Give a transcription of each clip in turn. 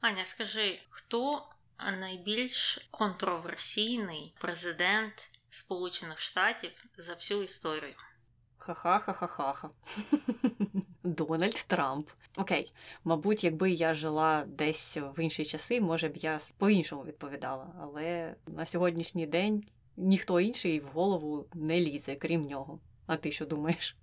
Аня, скажи, хто найбільш контроверсійний президент Сполучених Штатів за всю історію? Ха-ха-ха-ха-ха. Дональд Трамп. Окей, мабуть, якби я жила десь в інші часи, може б я по-іншому відповідала, але на сьогоднішній день ніхто інший в голову не лізе, крім нього. А ти що думаєш?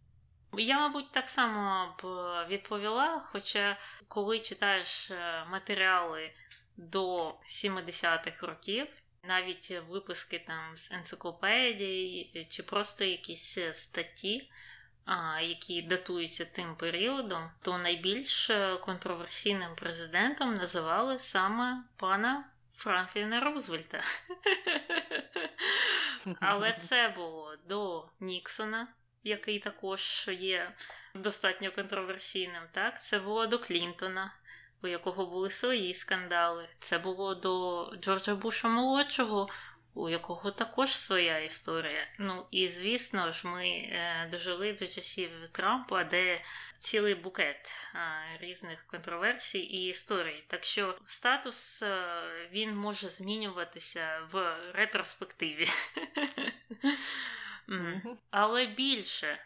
Я, мабуть, так само б відповіла. Хоча, коли читаєш е, матеріали до 70-х років, навіть виписки там з енциклопедій, чи просто якісь статті, які датуються тим періодом, то найбільш е, контроверсійним президентом називали саме пана Франкліна Рузвельта. Але це було до Ніксона, який також є достатньо контроверсійним. Так, це було до Клінтона, у якого були свої скандали. Це було до Джорджа Буша молодшого, у якого також своя історія. Ну і звісно ж, ми е, дожили до часів Трампа, де цілий букет е, різних контроверсій і історій. Так що статус е, він може змінюватися в ретроспективі. Але більше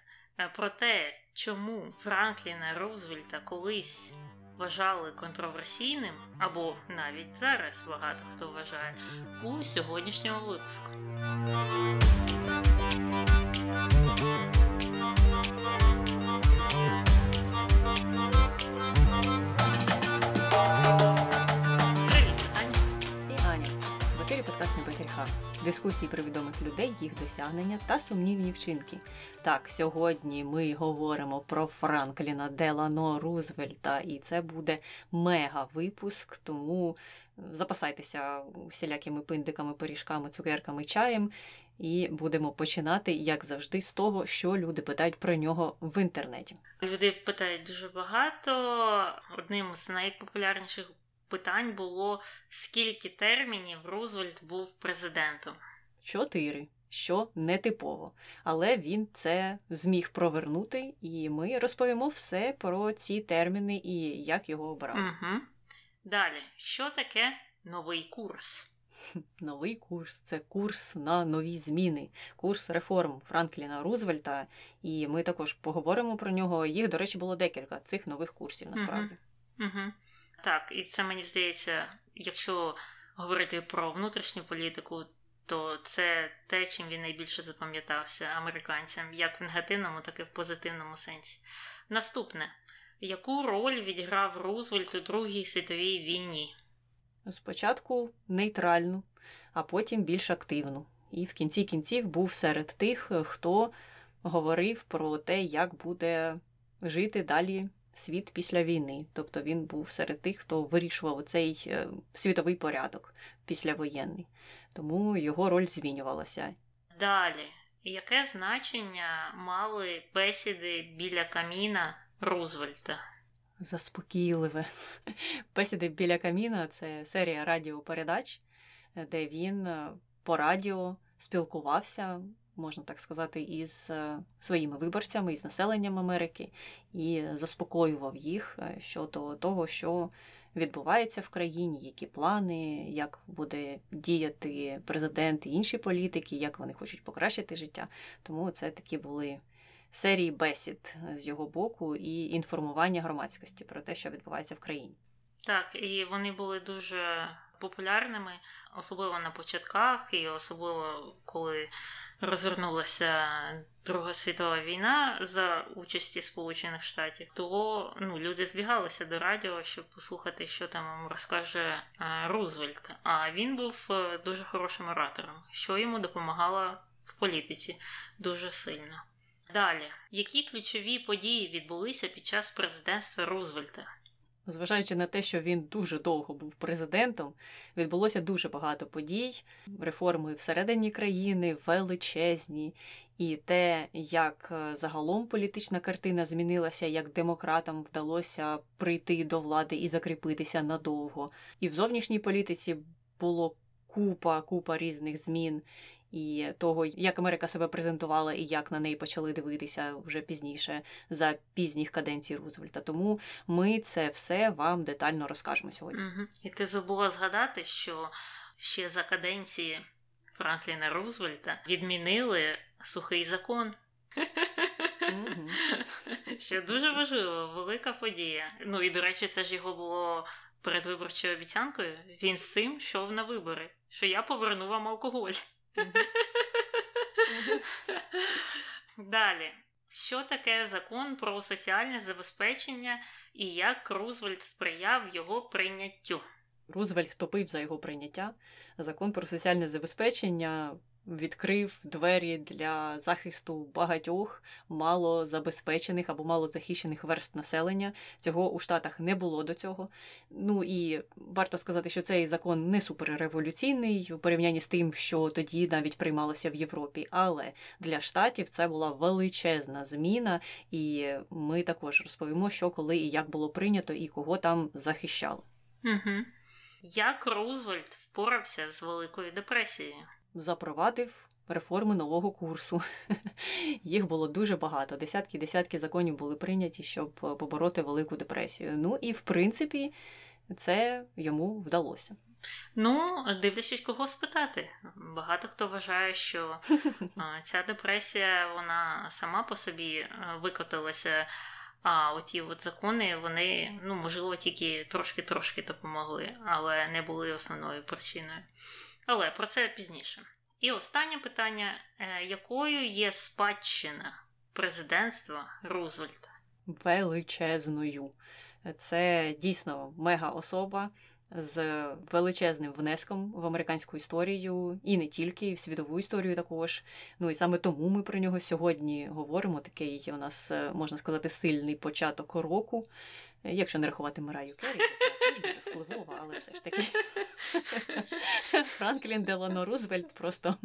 про те, чому Франкліна Рузвельта колись вважали контроверсійним, або навіть зараз багато хто вважає, у сьогоднішньому випуску. Дискусії про відомих людей, їх досягнення та сумнівні вчинки. Так, сьогодні ми говоримо про Франкліна Делано Рузвельта, і це буде мега-випуск, тому запасайтеся всілякими пиндиками, пиріжками, цукерками, чаєм. І будемо починати, як завжди, з того, що люди питають про нього в інтернеті. Люди питають дуже багато. Одним з найпопулярніших питань було скільки термінів Рузвельт був президентом. Чотири. Що нетипово, але він це зміг провернути, і ми розповімо все про ці терміни і як його обрав. Угу. Далі, що таке новий курс? Новий курс це курс на нові зміни, курс реформ Франкліна Рузвельта. І ми також поговоримо про нього. Їх, до речі, було декілька цих нових курсів насправді. Угу. Угу. Так, і це мені здається, якщо говорити про внутрішню політику, то це те, чим він найбільше запам'ятався американцям, як в негативному, так і в позитивному сенсі. Наступне, яку роль відіграв Рузвельт у Другій світовій війні? Спочатку нейтральну, а потім більш активну. І в кінці кінців був серед тих, хто говорив про те, як буде жити далі світ після війни. Тобто він був серед тих, хто вирішував цей е, світовий порядок післявоєнний. Тому його роль змінювалася. Далі, яке значення мали бесіди біля каміна Рузвельта? Заспокійливе. Бесіди біля каміна це серія радіопередач, де він е, по радіо спілкувався можна так сказати, із е, своїми виборцями, із населенням Америки, і заспокоював їх е, щодо того, що відбувається в країні, які плани, як буде діяти президент і інші політики, як вони хочуть покращити життя. Тому це такі були. Серії бесід з його боку і інформування громадськості про те, що відбувається в країні. Так, і вони були дуже популярними, особливо на початках, і особливо коли розгорнулася Друга світова війна за участі Сполучених Штатів, то ну, люди збігалися до радіо, щоб послухати, що там розкаже е, Рузвельт. А він був е, дуже хорошим оратором, що йому допомагало в політиці дуже сильно. Далі, які ключові події відбулися під час президентства Рузвельта? Зважаючи на те, що він дуже довго був президентом, відбулося дуже багато подій, реформи всередині країни, величезні, і те, як е, загалом політична картина змінилася, як демократам вдалося прийти до влади і закріпитися надовго. І в зовнішній політиці було купа, купа різних змін. І того, як Америка себе презентувала і як на неї почали дивитися вже пізніше за пізніх каденцій Рузвельта. Тому ми це все вам детально розкажемо сьогодні. Угу. І ти забула згадати, що ще за каденції Франкліна Рузвельта відмінили сухий закон. Що дуже важливо, велика подія. Ну і до речі, це ж його було передвиборчою обіцянкою. Він з цим йшов на вибори, що я поверну вам алкоголь. Далі. Що таке закон про соціальне забезпечення і як Рузвельт сприяв його прийняттю? Рузвельт топив за його прийняття. Закон про соціальне забезпечення відкрив двері для захисту багатьох малозабезпечених або малозахищених верств населення. Цього у Штатах не було до цього. Ну і варто сказати, що цей закон не суперреволюційний у порівнянні з тим, що тоді навіть приймалося в Європі. Але для штатів це була величезна зміна, і ми також розповімо, що коли і як було прийнято, і кого там захищали. Угу. Як Рузвельт впорався з Великою депресією? Запровадив реформи нового курсу. Їх було дуже багато. Десятки десятки законів були прийняті, щоб побороти велику депресію. Ну і в принципі це йому вдалося. Ну, дивлячись, кого спитати. Багато хто вважає, що ця депресія вона сама по собі викотилася. А оті от закони, вони, ну, можливо, тільки трошки-трошки допомогли, але не були основною причиною. Але про це пізніше. І останнє питання: е, якою є спадщина президентства Рузвельта? Величезною. Це дійсно мега особа з величезним внеском в американську історію, і не тільки в світову історію також. Ну і саме тому ми про нього сьогодні говоримо. Такий у нас е, можна сказати сильний початок року. Якщо не рахувати Мараю Керрі, то теж дуже впливова, але все ж таки Франклін Делано Рузвельт просто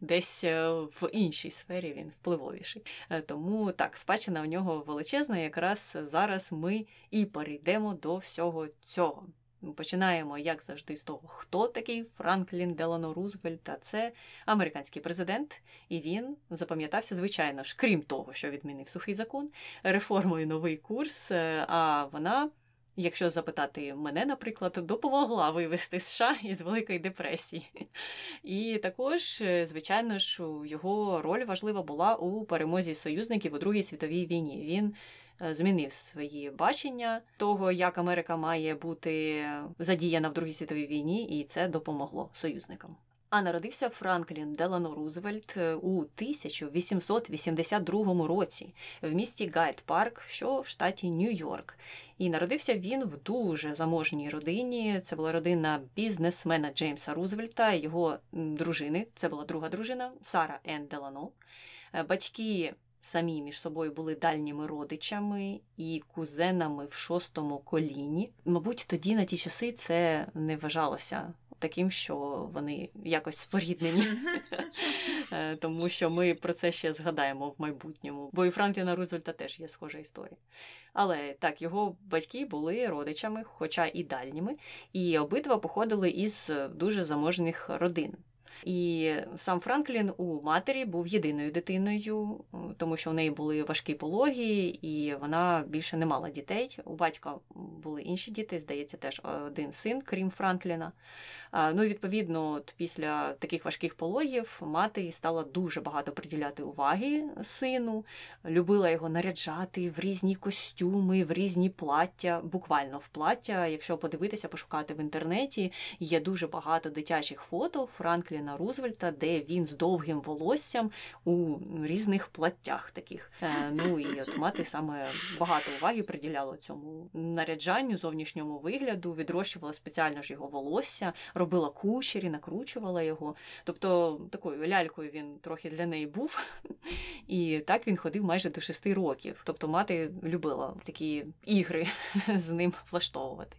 десь е, в іншій сфері він впливовіший. Е, тому так, спадщина у нього величезна. Якраз зараз ми і перейдемо до всього цього. Починаємо, як завжди, з того, хто такий Франклін Делано Рузвельт. А це американський президент, і він запам'ятався, звичайно ж, крім того, що відмінив сухий закон, реформою новий курс. Е, а вона, якщо запитати мене, наприклад, допомогла вивести США із Великої депресії. І також, е, звичайно ж, його роль важлива була у перемозі союзників у Другій світовій війні. Він змінив свої бачення того, як Америка має бути задіяна в Другій світовій війні, і це допомогло союзникам. А народився Франклін Делано Рузвельт е, у 1882 році в місті Гайд Парк, що в штаті Нью-Йорк. І народився він в дуже заможній родині. Це була родина бізнесмена Джеймса Рузвельта, його дружини. Це була друга дружина Сара Ен Делано. Е, батьки самі між собою були дальніми родичами і кузенами в шостому коліні. Мабуть, тоді на ті часи це не вважалося таким, що вони якось споріднені, е, тому що ми про це ще згадаємо в майбутньому. Бо і Франкліна Рузвельта теж є схожа історія. Але так, його батьки були родичами, хоча і дальніми, і обидва походили із дуже заможних родин. І сам Франклін у матері був єдиною дитиною, тому що у неї були важкі пологи, і вона більше не мала дітей. У батька були інші діти, здається, теж один син, крім Франкліна. Ну і відповідно, от після таких важких пологів мати стала дуже багато приділяти уваги сину, любила його наряджати в різні костюми, в різні плаття, буквально в плаття. Якщо подивитися, пошукати в інтернеті, є дуже багато дитячих фото Франкліна Рузвельта, де він з довгим волоссям у різних платтях таких. Е, ну і от мати саме багато уваги приділяла цьому наряджанню, зовнішньому вигляду, відрощувала спеціально ж його волосся робила кучері, накручувала його. Тобто такою лялькою він трохи для неї був. І так він ходив майже до шести років. Тобто мати любила такі ігри з ним влаштовувати.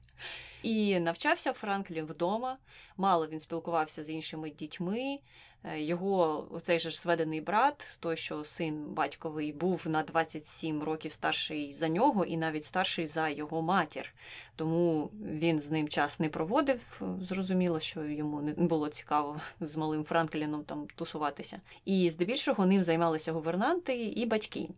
І навчався Франклін вдома. Мало він спілкувався з іншими дітьми. Е, його оцей же ж зведений брат, той, що син батьковий, був на 27 років старший за нього, і навіть старший за його матір. Тому він з ним час не проводив. Зрозуміло, що йому не було цікаво з малим Франкліном там тусуватися. І здебільшого ним займалися гувернанти і батьки.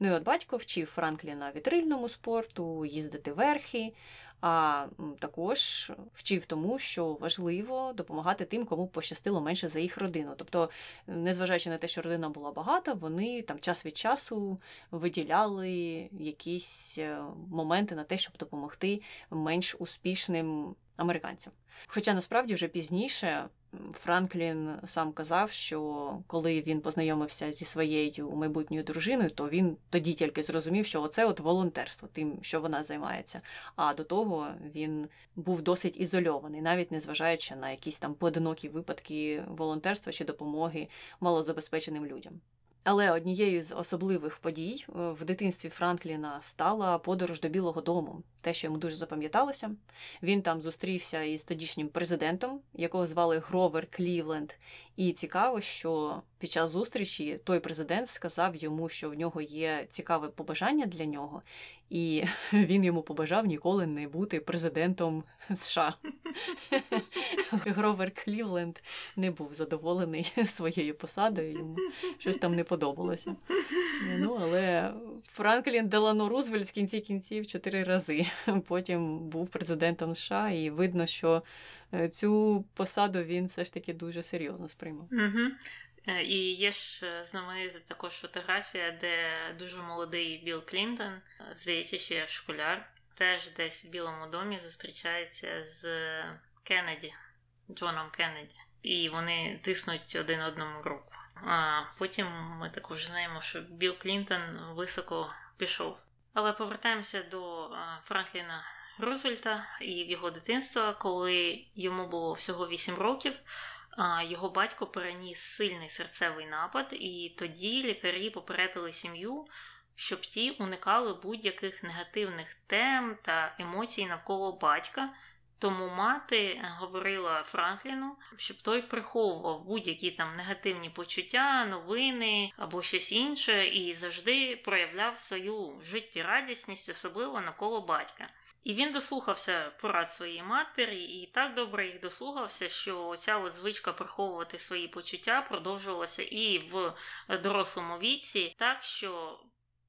Ну і от батько вчив Франкліна вітрильному спорту, їздити верхи, а також вчив тому, що важливо допомагати тим, кому пощастило менше за їх родину. Тобто, незважаючи на те, що родина була багата, вони там час від часу виділяли якісь е, моменти на те, щоб допомогти менш успішним американцям. Хоча насправді вже пізніше Франклін сам казав, що коли він познайомився зі своєю майбутньою дружиною, то він тоді тільки зрозумів, що оце от волонтерство, тим, що вона займається. А до того він був досить ізольований, навіть незважаючи на якісь там поодинокі випадки волонтерства чи допомоги малозабезпеченим людям. Але однією з особливих подій е, в дитинстві Франкліна стала подорож до Білого Дому, те, що йому дуже запам'яталося. Він там зустрівся із тодішнім президентом, якого звали Гровер Клівленд. І цікаво, що під час зустрічі той президент сказав йому, що в нього є цікаве побажання для нього, і він йому побажав ніколи не бути президентом США. Гровер Клівленд не був задоволений своєю посадою, йому щось там не подобалося. Ну, Але Франклін Делано Рузвельт в кінці кінців чотири рази потім був президентом США, і видно, що цю посаду він все ж таки дуже серйозно сприймав. Угу. І є ж е, знаменита також фотографія, де дуже молодий Білл Клінтон, здається, ще школяр, теж десь в Білому домі зустрічається з Кеннеді, Джоном Кеннеді. І вони тиснуть один одному руку. А потім ми також знаємо, що Білл Клінтон високо пішов. Але повертаємося до Франкліна Рузвельта і в його дитинства, коли йому було всього 8 років. Його батько переніс сильний серцевий напад, і тоді лікарі попередили сім'ю, щоб ті уникали будь-яких негативних тем та емоцій навколо батька, тому мати говорила Франкліну, щоб той приховував будь-які там негативні почуття, новини або щось інше, і завжди проявляв свою життєрадісність, особливо навколо батька. І він дослухався порад своєї матері, і так добре їх дослухався, що ця от звичка приховувати свої почуття продовжувалася і в дорослому віці, так що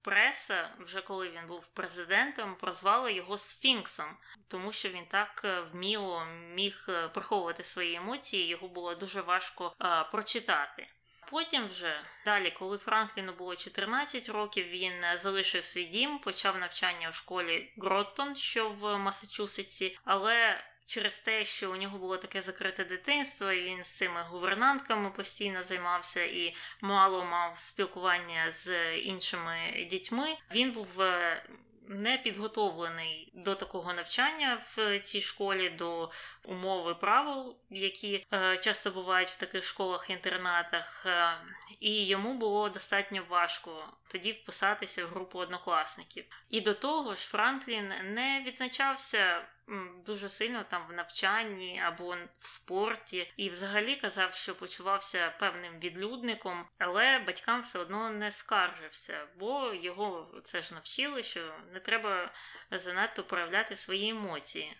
преса, вже коли він був президентом, прозвала його Сфінксом, тому що він так е, вміло міг е, приховувати свої емоції, його було дуже важко а, прочитати. Потім вже далі, коли Франкліну було 14 років, він е, залишив свій дім, почав навчання в школі Гроттон, що в Масачусетсі, але через те, що у нього було таке закрите дитинство, і він з цими гувернантками постійно займався і мало мав спілкування з іншими дітьми. Він був е, не підготовлений до такого навчання в цій школі, до умови правил, які е, часто бувають в таких школах-інтернатах, е, і йому було достатньо важко тоді вписатися в групу однокласників. І до того ж, Франклін не відзначався дуже сильно там в навчанні або в спорті, і взагалі казав, що почувався певним відлюдником, але батькам все одно не скаржився, бо його це ж навчили, що не треба занадто проявляти свої емоції.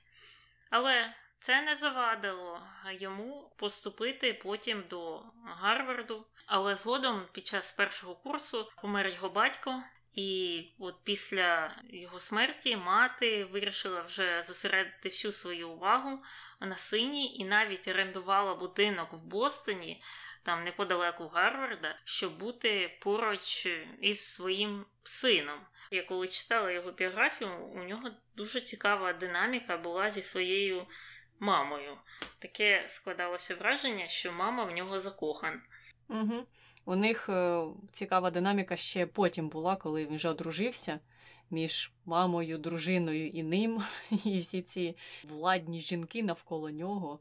Але це не завадило йому поступити потім до Гарварду. Але згодом, під час першого курсу, помер його батько, і от після його смерті мати вирішила вже зосередити всю свою увагу на сині і навіть орендувала будинок в Бостоні, там неподалеку Гарварда, щоб бути поруч із своїм сином. Я коли читала його біографію, у нього дуже цікава динаміка була зі своєю мамою. Таке складалося враження, що мама в нього закохана. Угу. У них е, цікава динаміка ще потім була, коли він вже одружився між мамою, дружиною і ним. І всі ці владні жінки навколо нього.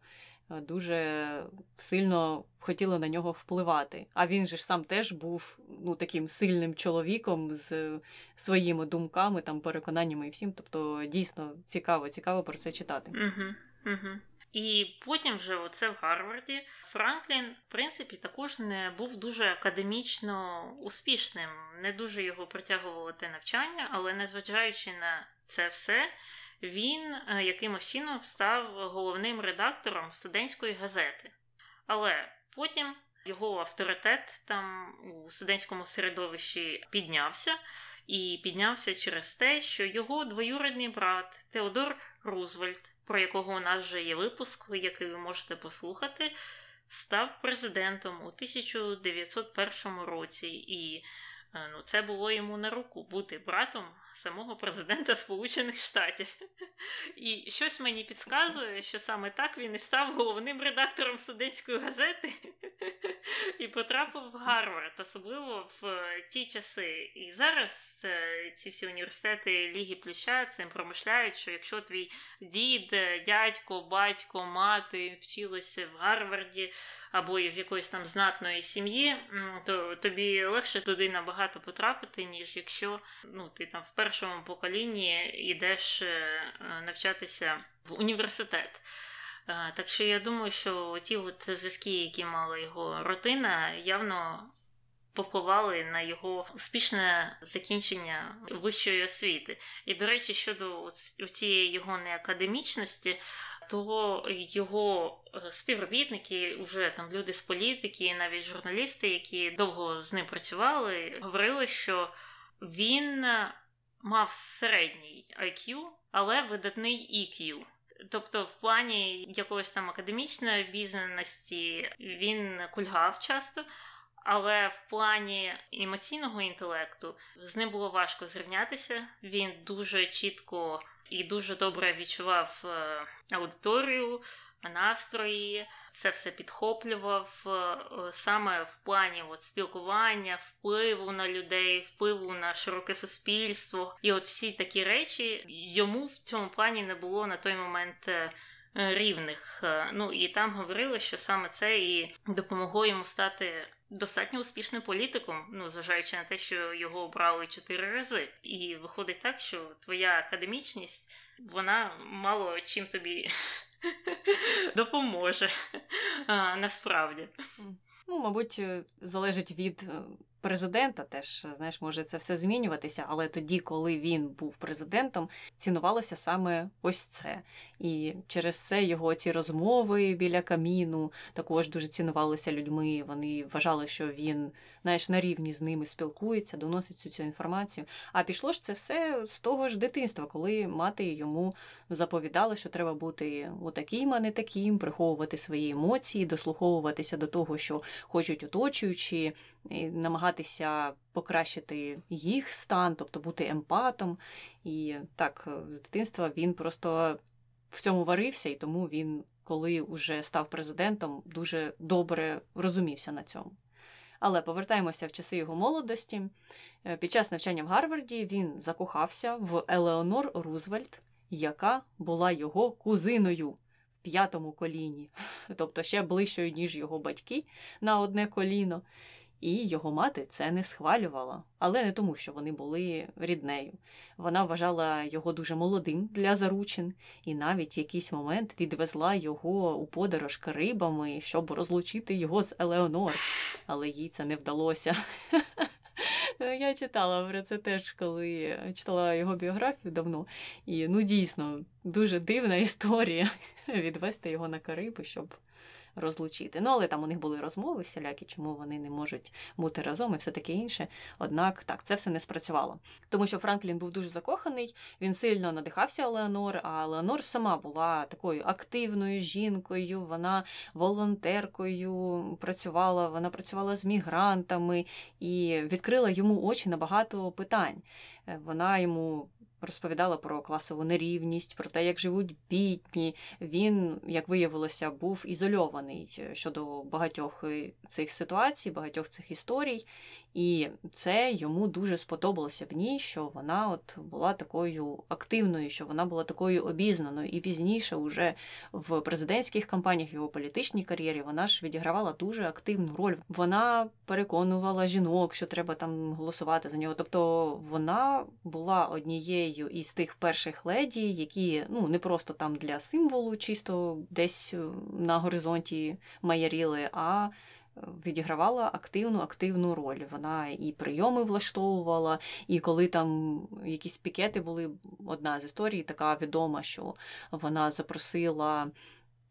дуже сильно хотіли на нього впливати. А він же ж сам теж був ну, таким сильним чоловіком з своїми думками, там, переконаннями і всім. Тобто, дійсно цікаво, цікаво про це читати. Угу, угу. І потім вже оце в Гарварді Франклін, в принципі, також не був дуже академічно успішним. Не дуже його притягувало те навчання, але незважаючи на це все, він е, якимось чином став головним редактором студентської газети. Але потім його авторитет там у студентському середовищі піднявся, і піднявся через те, що його двоюрідний брат Теодор Рузвельт, про якого у нас вже є випуск, який ви можете послухати, став президентом у 1901 році. І Е, ну, це було йому на руку бути братом самого президента Сполучених Штатів. І щось мені підказує, що саме так він і став головним редактором студентської газети і потрапив в Гарвард, особливо в е, ті часи. І зараз е, ці всі університети Ліги Плюща цим промишляють, що якщо твій дід, дядько, батько, мати вчилися в Гарварді або із якоїсь там знатної сім'ї, то тобі легше туди набагато потрапити, ніж якщо ну, ти там в першому поколінні йдеш е, навчатися в університет. Е, так що я думаю, що ті от зв'язки, які мала його родина, явно повпливали на його успішне закінчення вищої освіти. І, до речі, щодо цієї його неакадемічності, то його е, співробітники, вже там люди з політики, навіть журналісти, які довго з ним працювали, говорили, що він мав середній IQ, але видатний EQ. Тобто, в плані якоїсь там академічної обізнаності він кульгав часто, але в плані емоційного інтелекту з ним було важко зрівнятися. Він дуже чітко і дуже добре відчував е, аудиторію, настрої, це все підхоплював е, саме в плані от, спілкування, впливу на людей, впливу на широке суспільство. І от всі такі речі йому в цьому плані не було на той момент. Е, рівних. Ну і там говорили, що саме це і допомогло йому стати достатньо успішним політиком, ну зважаючи на те, що його обрали чотири рази. І виходить так, що твоя академічність вона мало чим тобі допоможе насправді. Ну, мабуть, залежить від е, президента теж знаєш, може це все змінюватися, але тоді, коли він був президентом, цінувалося саме ось це. І через це його ці розмови біля каміну також дуже цінувалися людьми. Вони вважали, що він знаєш, на рівні з ними спілкується, доносить цю, цю інформацію. А пішло ж це все з того ж дитинства, коли мати йому заповідала, що треба бути отаким, а не таким, приховувати свої емоції, дослуховуватися до того, що хочуть оточуючі, і намагатися покращити їх стан, тобто бути емпатом. І так, з дитинства він просто в цьому варився, і тому він, коли вже став президентом, дуже добре розумівся на цьому. Але повертаємося в часи його молодості. Е, під час навчання в Гарварді він закохався в Елеонор Рузвельт, яка була його кузиною в п'ятому коліні, тобто ще ближчою, ніж його батьки на одне коліно. І його мати це не схвалювала, але не тому, що вони були ріднею. Вона вважала його дуже молодим для заручин, і навіть в якийсь момент відвезла його у подорож Карибами, щоб розлучити його з Елеонор, але їй це не вдалося. Я читала про це теж, коли читала його біографію давно. І ну дійсно дуже дивна історія відвести його на Кариби, щоб розлучити. Ну, але там у них були розмови всілякі, чому вони не можуть бути разом і все таке інше. Однак так, це все не спрацювало. Тому що Франклін був дуже закоханий, він сильно надихався Леонор, а Леонор сама була такою активною жінкою, вона волонтеркою працювала, вона працювала з мігрантами і відкрила йому очі на багато питань. Е, вона йому розповідала про класову нерівність, про те, як живуть бідні. Він, як виявилося, був ізольований щодо багатьох цих ситуацій, багатьох цих історій. І це йому дуже сподобалося в ній, що вона от була такою активною, що вона була такою обізнаною. І пізніше, уже в президентських кампаніях, його політичній кар'єрі, вона ж відігравала дуже активну роль. Вона переконувала жінок, що треба там голосувати за нього. Тобто вона була однією із тих перших леді, які ну не просто там для символу, чисто десь е, на горизонті маяріли, а відігравала активну активну роль. Вона і прийоми влаштовувала, і коли там якісь пікети були, одна з історій така відома, що вона запросила Е,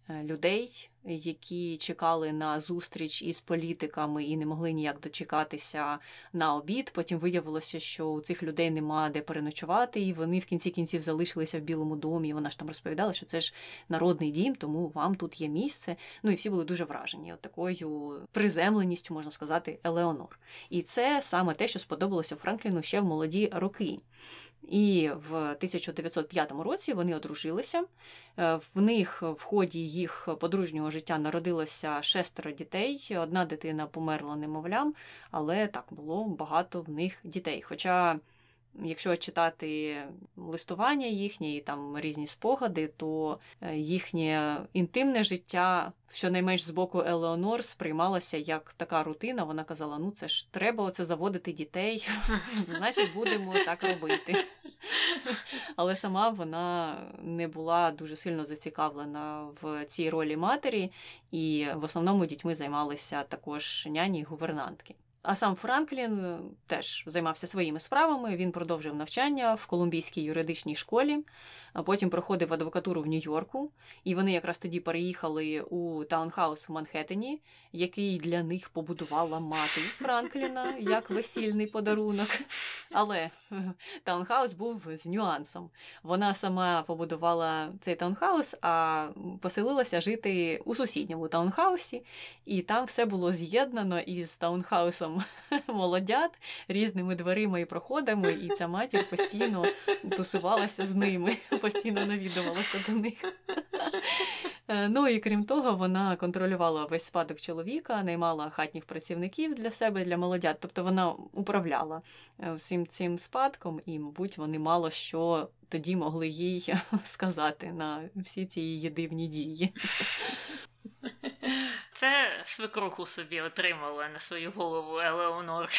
людей, які чекали на зустріч із політиками і не могли ніяк дочекатися на обід. Потім виявилося, що у цих людей нема де переночувати, і вони в кінці кінців залишилися в Білому домі. Вона ж там розповідала, що це ж народний дім, тому вам тут є місце. Ну і всі були дуже вражені от такою приземленістю, можна сказати, Елеонор. І це саме те, що сподобалося Франкліну ще в молоді роки. І в 1905 році вони одружилися. Е, в них в ході їх подружнього життя народилося шестеро дітей. Одна дитина померла немовлям, але так було багато в них дітей. Хоча Якщо читати листування їхнє і там різні спогади, то е, їхнє інтимне життя, щонайменш з боку Елеонор, сприймалося як така рутина. Вона казала: ну це ж треба оце заводити дітей, значить будемо так робити. Але сама вона не була дуже сильно зацікавлена в цій ролі матері, і в основному дітьми займалися також няні й гувернантки. А сам Франклін е, теж займався своїми справами. Він продовжив навчання в Колумбійській юридичній школі, а потім проходив адвокатуру в Нью-Йорку. І вони якраз тоді переїхали у таунхаус в Манхеттені, який для них побудувала мати Франкліна як весільний подарунок. Але таунхаус був з нюансом. Вона сама побудувала цей таунхаус, а поселилася жити у сусідньому таунхаусі, і там все було з'єднано із таунхаусом молодят різними дверима і проходами, і ця матір постійно тусувалася з ними, постійно навідувалася до них. Е, ну і крім того, вона контролювала весь спадок чоловіка, наймала хатніх працівників для себе, для молодят. Тобто вона управляла е, всім цим спадком, і, мабуть, вони мало що тоді могли їй сказати на всі ці її дивні дії. Це свекруху собі отримала на свою голову Елеонор.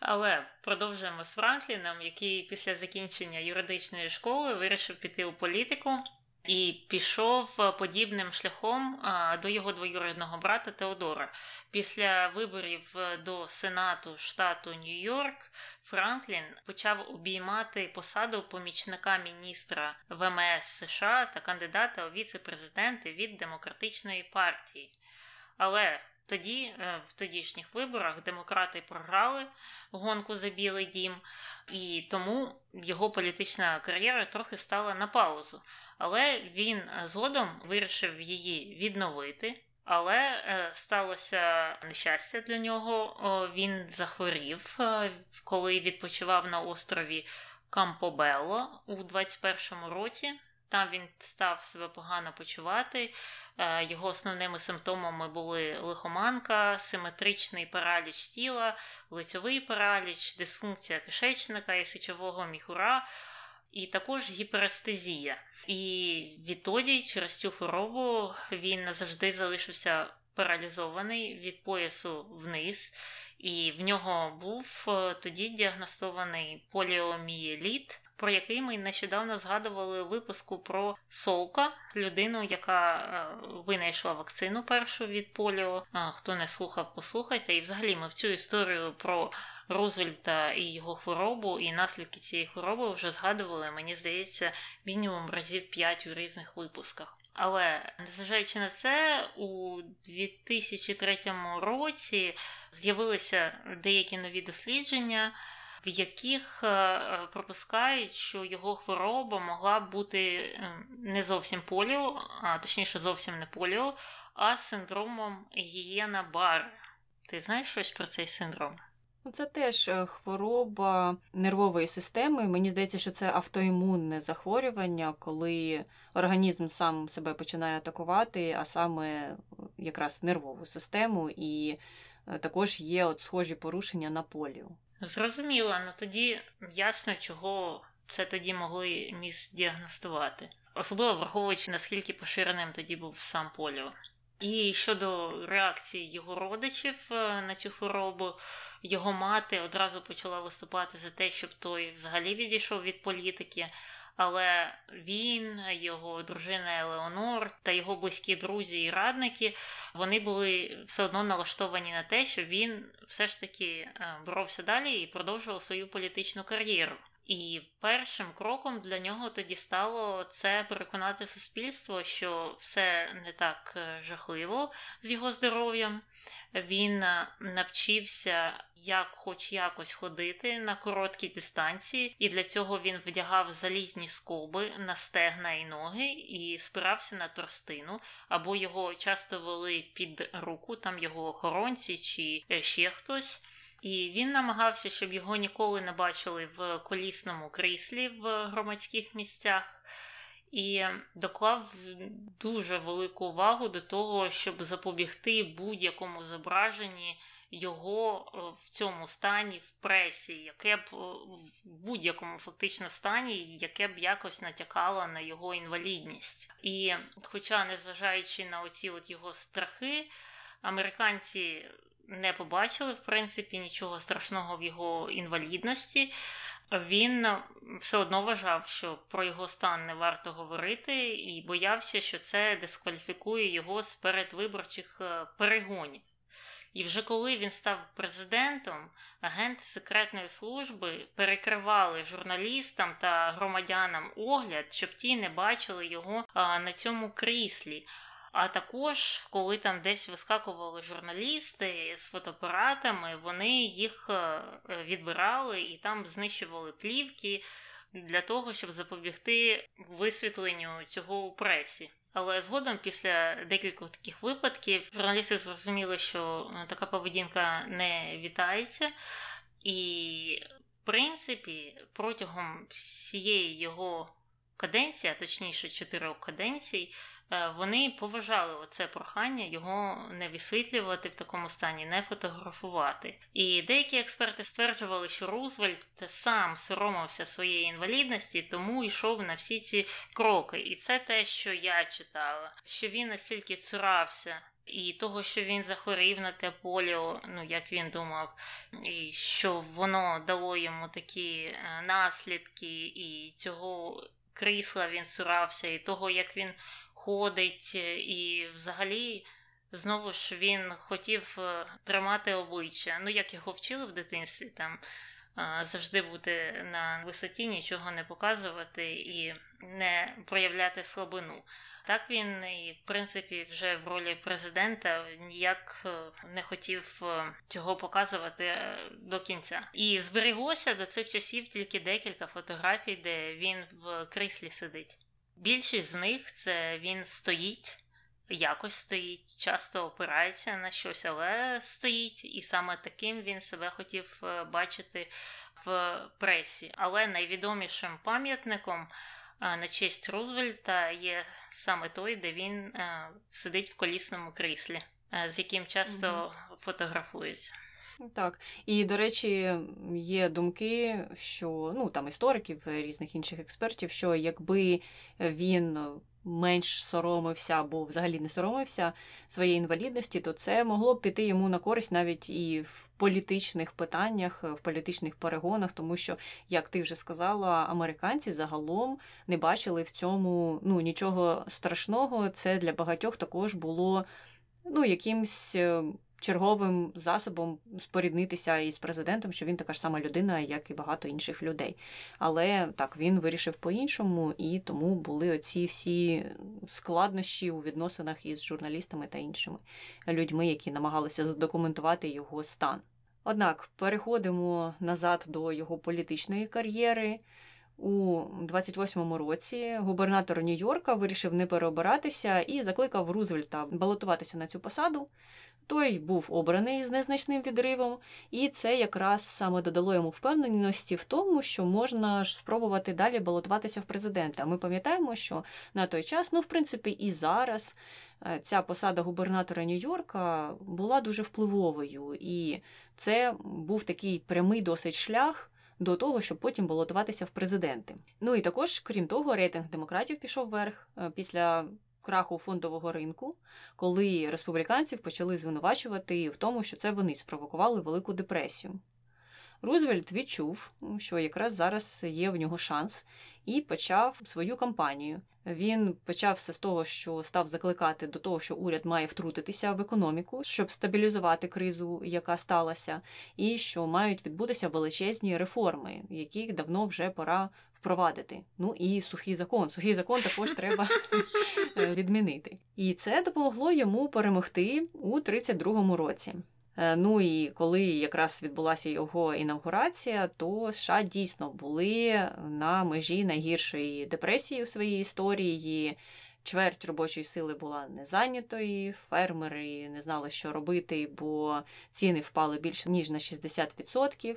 Але продовжуємо з Франкліном, який після закінчення юридичної школи вирішив піти у політику і пішов подібним шляхом до його двоюрідного брата Теодора. Після виборів до Сенату штату Нью-Йорк Франклін почав обіймати посаду помічника міністра ВМС США та кандидата у віце-президенти від демократичної партії. Але тоді, е, в тодішніх виборах, демократи програли гонку за Білий Дім, і тому його політична кар'єра трохи стала на паузу. Але він згодом вирішив її відновити. Але е, сталося нещастя для нього. Він захворів, е, коли відпочивав на острові Кампобелло у 21-му році. Там він став себе погано почувати. Е, його основними симптомами були лихоманка, симетричний параліч тіла, лицьовий параліч, дисфункція кишечника і сечового міхура, і також гіперестезія. І відтоді, через цю хворобу, він назавжди залишився паралізований від поясу вниз. І в нього був е, тоді діагностований поліомієліт, про який ми нещодавно згадували випуску про Солка, людину, яка е, винайшла вакцину першу від поліо. Хто не слухав, послухайте. І взагалі ми в цю історію про Рузвельта і його хворобу, і наслідки цієї хвороби вже згадували, мені здається, мінімум разів 5 у різних випусках. Але незважаючи на це, у 2003 році з'явилися деякі нові дослідження, в яких е, пропускають, що його хвороба могла бути не зовсім поліо, а точніше зовсім не поліо, а синдромом гієна Бар. Ти знаєш щось про цей синдром? Ну, це теж е, хвороба нервової системи. Мені здається, що це автоімунне захворювання, коли організм сам себе починає атакувати, а саме е, якраз нервову систему, і е, також є от схожі порушення на поліо. Зрозуміло, ну тоді ясно, чого це тоді могли місдіагностувати. Особливо враховуючи, наскільки поширеним тоді був сам поліо. І щодо реакції його родичів е, на цю хворобу, його мати одразу почала виступати за те, щоб той взагалі відійшов від політики. Але він, його дружина Елеонор та його близькі друзі і радники вони були все одно налаштовані на те, що він все ж таки е, боровся далі і продовжував свою політичну кар'єру. І першим кроком для нього тоді стало це переконати суспільство, що все не так е, жахливо з його здоров'ям. Він е, навчився як хоч якось ходити на короткій дистанції, і для цього він вдягав залізні скоби на стегна і ноги і спирався на тростину, або його часто вели під руку, там його охоронці чи е, ще хтось. І він намагався, щоб його ніколи не бачили в колісному кріслі в громадських місцях, і доклав дуже велику увагу до того, щоб запобігти будь-якому зображенні його е, в цьому стані в пресі, яке б е, в будь-якому фактично стані, яке б якось натякало на його інвалідність. І, хоча, незважаючи на оці от його страхи, американці не побачили, в принципі, нічого страшного в його інвалідності. Він все одно вважав, що про його стан не варто говорити, і боявся, що це дискваліфікує його з передвиборчих е, перегонів. І вже коли він став президентом, агенти секретної служби перекривали журналістам та громадянам огляд, щоб ті не бачили його на цьому кріслі. А також, коли там десь вискакували журналісти з фотоапаратами, вони їх е, відбирали і там знищували плівки для того, щоб запобігти висвітленню цього у пресі. Але згодом, після декількох таких випадків, журналісти зрозуміли, що е, така поведінка не вітається, і, в принципі, протягом всієї його каденції, а точніше чотирьох каденцій, вони поважали оце прохання його не висвітлювати в такому стані, не фотографувати. І деякі експерти стверджували, що Рузвельт сам соромився своєї інвалідності, тому йшов на всі ці кроки. І це те, що я читала, що він настільки цурався. І того, що він захворів на те поліо, ну як він думав, і що воно дало йому такі е, наслідки, і цього крісла він цурався, і того, як він ходить, е, і взагалі. Знову ж він хотів е, тримати обличчя. Ну, як його вчили в дитинстві, там завжди бути на висоті, нічого не показувати і не проявляти слабину. Так він і, в принципі, вже в ролі президента ніяк е, не хотів цього показувати до кінця. І збереглося до цих часів тільки декілька фотографій, де він в кріслі сидить. Більшість з них це він стоїть, якось стоїть, часто опирається на щось, але стоїть, і саме таким він себе хотів е, бачити в пресі. Але найвідомішим пам'ятником е, на честь Рузвельта є саме той, де він е, сидить в колісному кріслі, з яким часто угу. фотографуються. Так, і до речі, є думки, що ну там істориків, різних інших експертів, що якби він менш соромився або взагалі не соромився своєї інвалідності, то це могло б піти йому на користь навіть і в політичних питаннях, в політичних перегонах, тому що, як ти вже сказала, американці загалом не бачили в цьому ну нічого страшного. Це для багатьох також було ну якимсь черговим засобом споріднитися із президентом, що він така ж сама людина, як і багато інших людей. Але так він вирішив по-іншому, і тому були оці всі складнощі у відносинах із журналістами та іншими людьми, які намагалися задокументувати його стан. Однак переходимо назад до його політичної кар'єри. У 28-му році губернатор Нью-Йорка вирішив не переобиратися і закликав Рузвельта балотуватися на цю посаду Той був обраний з незначним відривом, і це якраз саме додало йому впевненості в тому, що можна ж спробувати далі балотуватися в президента. Ми пам'ятаємо, що на той час, ну в принципі, і зараз е, ця посада губернатора Нью-Йорка була дуже впливовою, і це був такий прямий досить шлях. До того, щоб потім балотуватися в президенти. Ну і також, крім того, рейтинг демократів пішов вверх е, після краху фондового ринку, коли республіканців почали звинувачувати в тому, що це вони спровокували Велику депресію. Рузвельт відчув, що якраз зараз є в нього шанс, і почав свою кампанію. Він почав все з того, що став закликати до того, що уряд має втрутитися в економіку, щоб стабілізувати кризу, яка сталася, і що мають відбутися величезні реформи, які давно вже пора впровадити. Ну і сухий закон. Сухий закон також треба відмінити. І це допомогло йому перемогти у 32-му році. Е, ну і коли якраз відбулася його інаугурація, то США дійсно були на межі найгіршої депресії у своїй історії. Чверть робочої сили була незайнятої, фермери не знали, що робити, бо ціни впали більше ніж на 60%.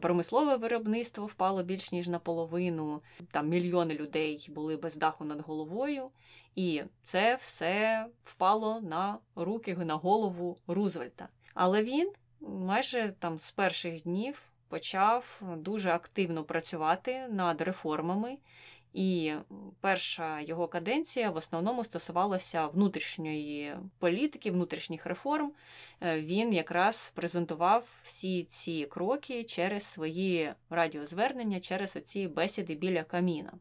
Промислове виробництво впало більш ніж наполовину. Там мільйони людей були без даху над головою, і це все впало на руки на голову Рузвельта. Але він майже там з перших днів почав дуже активно працювати над реформами. І перша його каденція в основному стосувалася внутрішньої політики, внутрішніх реформ. Е, він якраз презентував всі ці кроки через свої радіозвернення, через оці бесіди біля каміна.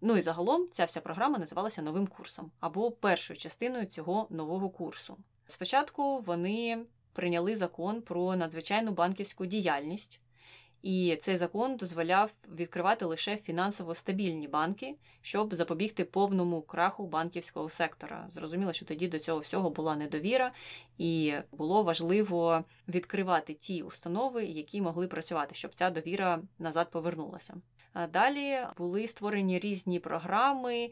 Ну і загалом ця вся програма називалася новим курсом або першою частиною цього нового курсу. Спочатку вони прийняли закон про надзвичайну банківську діяльність. І цей закон дозволяв відкривати лише фінансово стабільні банки, щоб запобігти повному краху банківського сектора. Зрозуміло, що тоді до цього всього була недовіра, і було важливо відкривати ті установи, які могли працювати, щоб ця довіра назад повернулася. А далі були створені різні програми.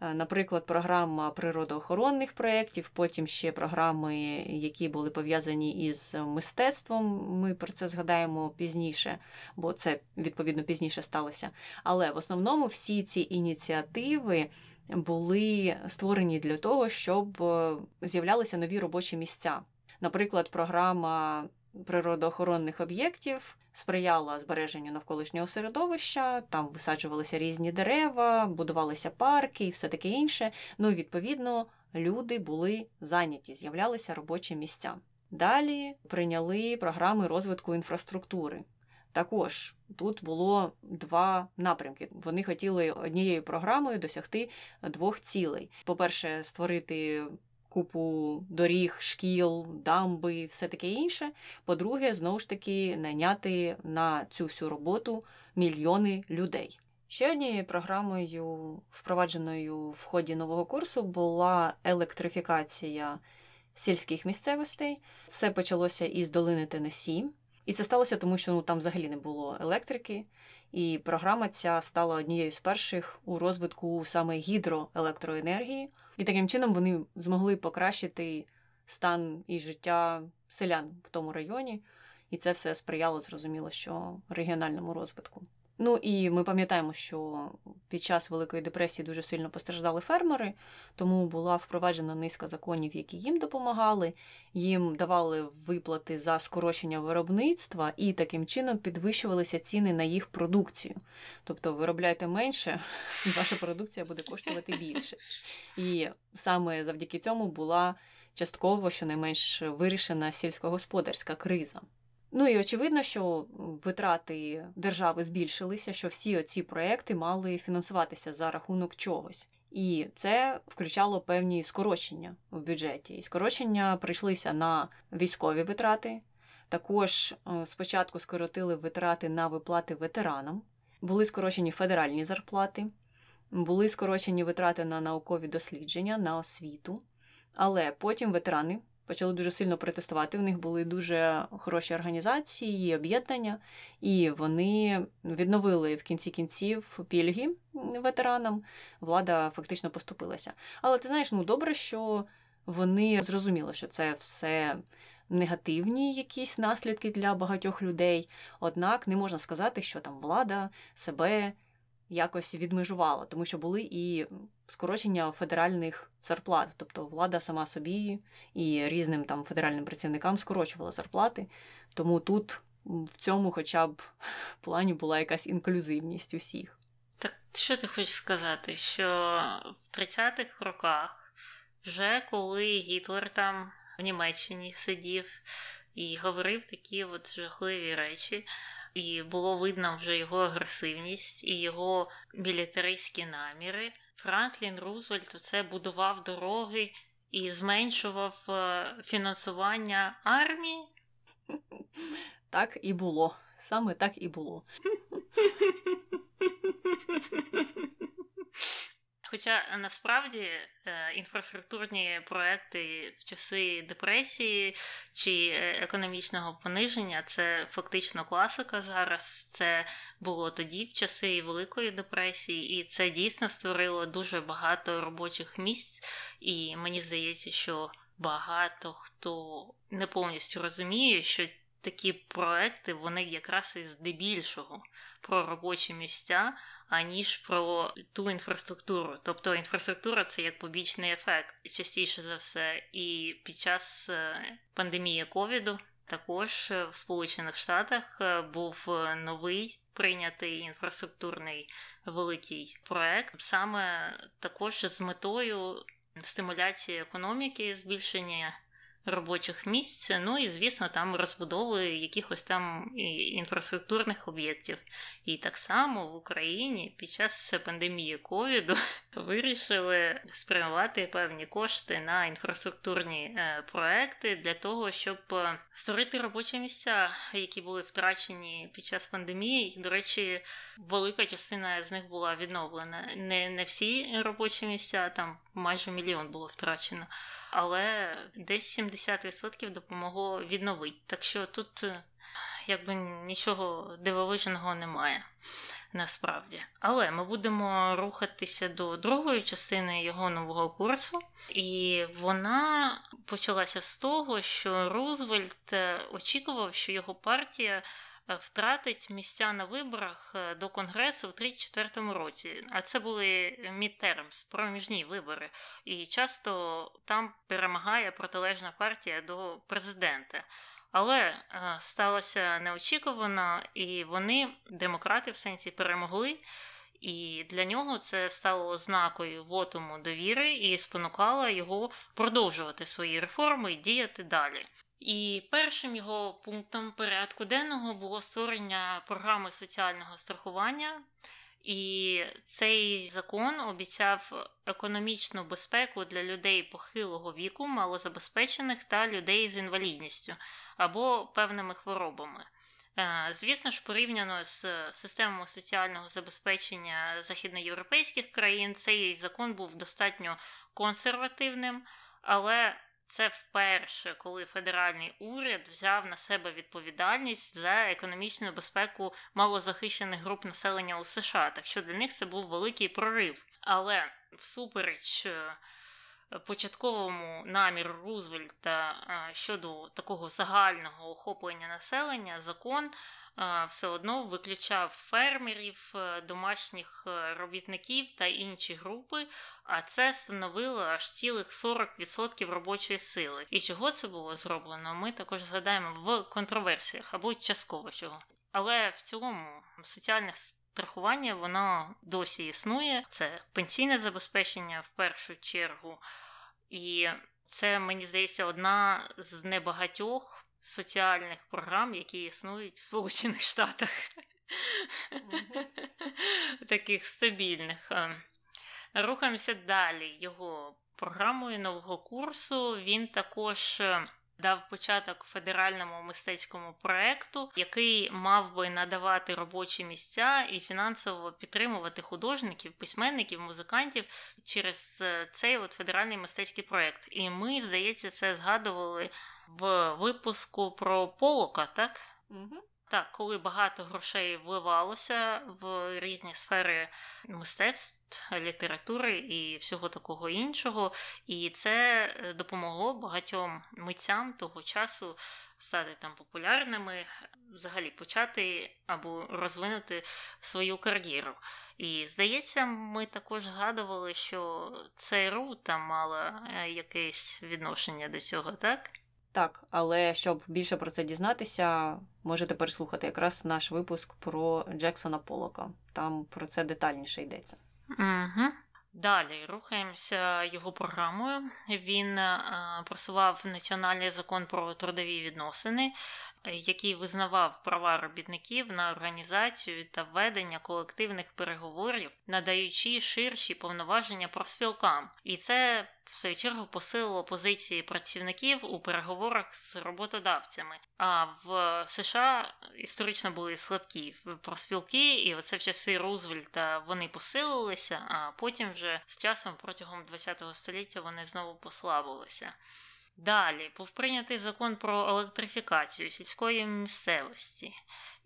Е, наприклад, програма природоохоронних проєктів, потім ще програми, які були пов'язані із мистецтвом. Ми про це згадаємо пізніше, бо це відповідно пізніше сталося. Але в основному всі ці ініціативи. Були створені для того, щоб е, з'являлися нові робочі місця. Наприклад, програма природоохоронних об'єктів сприяла збереженню навколишнього середовища, там висаджувалися різні дерева, будувалися парки і все таке інше. Ну відповідно люди були зайняті, з'являлися робочі місця. Далі прийняли програми розвитку інфраструктури. Також тут було два напрямки. Вони хотіли однією програмою досягти двох цілей: по-перше, створити купу доріг, шкіл, дамби, все таке інше. По-друге, знову ж таки, найняти на цю всю роботу мільйони людей. Ще однією програмою, впровадженою в ході нового курсу, була електрифікація сільських місцевостей. Це почалося із долини Тенесі. І це сталося тому, що ну, там взагалі не було електрики. І програма ця стала однією з перших у розвитку саме гідроелектроенергії. І таким чином вони змогли покращити стан і життя селян в тому районі, і це все сприяло, зрозуміло, що регіональному розвитку. Ну і ми пам'ятаємо, що під час Великої депресії дуже сильно постраждали фермери, тому була впроваджена низка законів, які їм допомагали, їм давали виплати за скорочення виробництва і таким чином підвищувалися ціни на їх продукцію. Тобто виробляйте менше, ваша продукція буде коштувати більше. І саме завдяки цьому була частково щонайменш вирішена сільськогосподарська криза. Ну і очевидно, що витрати держави збільшилися, що всі оці проекти мали фінансуватися за рахунок чогось. І це включало певні скорочення в бюджеті. І скорочення прийшлися на військові витрати. Також е, спочатку скоротили витрати на виплати ветеранам, були скорочені федеральні зарплати, були скорочені витрати на наукові дослідження, на освіту. Але потім ветерани почали дуже сильно протестувати. У них були дуже хороші організації, об'єднання, і вони відновили в кінці кінців пільги ветеранам. Влада фактично поступилася. Але ти знаєш, ну добре, що Вони зрозуміли, що це все негативні якісь наслідки для багатьох людей. Однак не можна сказати, що там влада себе якось відмежувала, тому що були і скорочення федеральних зарплат, тобто влада сама собі і різним там федеральним працівникам скорочувала зарплати. Тому тут в цьому, хоча б плані, була якась інклюзивність усіх. Так що ти хочеш сказати? Що в 30-х роках, вже коли Гітлер там в Німеччині сидів і говорив такі от жахливі речі, і було видно вже його агресивність і його мілітаристські наміри. Франклін Рузвельт це будував дороги і зменшував е, фінансування армії. Так і було. Саме так і було. Хоча е, насправді е, інфраструктурні проекти в часи депресії чи е, економічного пониження це фактично класика зараз. Це було тоді, в часи Великої депресії, і це дійсно створило дуже багато робочих місць. І мені здається, що багато хто не повністю розуміє, що. Такі проекти вони якраз і здебільшого про робочі місця, аніж про ту інфраструктуру. Тобто інфраструктура це як побічний ефект, частіше за все. І під час е, пандемії ковіду також е, в Сполучених Штатах е, був новий прийнятий інфраструктурний великий проект, саме також з метою стимуляції економіки, збільшення робочих місць. Ну і, звісно, там розбудови якихось там інфраструктурних об'єктів. І так само в Україні під час пандемії ковіду вирішили спрямувати певні кошти на інфраструктурні е, проекти для того, щоб е, створити робочі місця, які були втрачені під час пандемії. До речі, велика частина з них була відновлена. Не, Не всі робочі місця, там майже мільйон було втрачено але десь 70% допомогло відновити. Так що тут е, якби нічого дивовижного немає насправді. Але ми будемо рухатися до другої частини його нового курсу, і вона почалася з того, що Рузвельт е, очікував, що його партія втратить місця на виборах е, до Конгресу в 34 році. А це були мідтермс, проміжні вибори. І часто там перемагає протилежна партія до президента. Але е, сталося неочікувано, і вони, демократи, в сенсі перемогли. І для нього це стало ознакою вотуму довіри і спонукало його продовжувати свої реформи і діяти далі. І першим його пунктом порядку денного було створення програми соціального страхування. І цей закон обіцяв економічну безпеку для людей похилого віку, малозабезпечених та людей з інвалідністю або певними хворобами. Е, звісно ж, порівняно з системами соціального забезпечення західноєвропейських країн, цей закон був достатньо консервативним, але це вперше, коли федеральний уряд взяв на себе відповідальність за економічну безпеку малозахищених груп населення у США. Так що для них це був великий прорив. Але всупереч е, початковому наміру Рузвельта е, щодо такого загального охоплення населення, закон все одно виключав фермерів, е, домашніх е, робітників та інші групи, а це становило аж цілих 40% робочої сили. І чого це було зроблено, ми також згадаємо в контроверсіях або частково чого. Але в цілому соціальне страхування воно досі існує. Це пенсійне забезпечення в першу чергу. І це, мені здається, одна з небагатьох соціальних програм, які існують в Сполучених Штатах. Таких стабільних. Ем, рухаємося далі. Його програмою нового курсу він також. Дав початок федеральному мистецькому проекту, який мав би надавати робочі місця і фінансово підтримувати художників, письменників, музикантів через е, цей от федеральний мистецький проект. І ми, здається, це згадували в випуску про Полока, так? Угу. Так, коли багато грошей вливалося в різні сфери мистецтв, літератури і всього такого іншого, і це е, допомогло багатьом митцям того часу стати там популярними, взагалі почати або розвинути свою кар'єру. І здається, ми також згадували, що ЦРУ там мала е, якесь відношення до цього, так? Так, але щоб більше про це дізнатися, можете переслухати якраз наш випуск про Джексона Полока. Там про це детальніше йдеться. Угу. Далі рухаємося його програмою. Він а, просував національний закон про трудові відносини, який визнавав права робітників на організацію та ведення колективних переговорів, надаючи ширші повноваження профспілкам. І це в свою чергу посилило позиції працівників у переговорах з роботодавцями. А в США історично були слабкі профспілки, і оце в часи Рузвельта вони посилилися, а потім вже з часом протягом ХХ століття вони знову послабилися. Далі. Був прийнятий закон про електрифікацію сільської місцевості,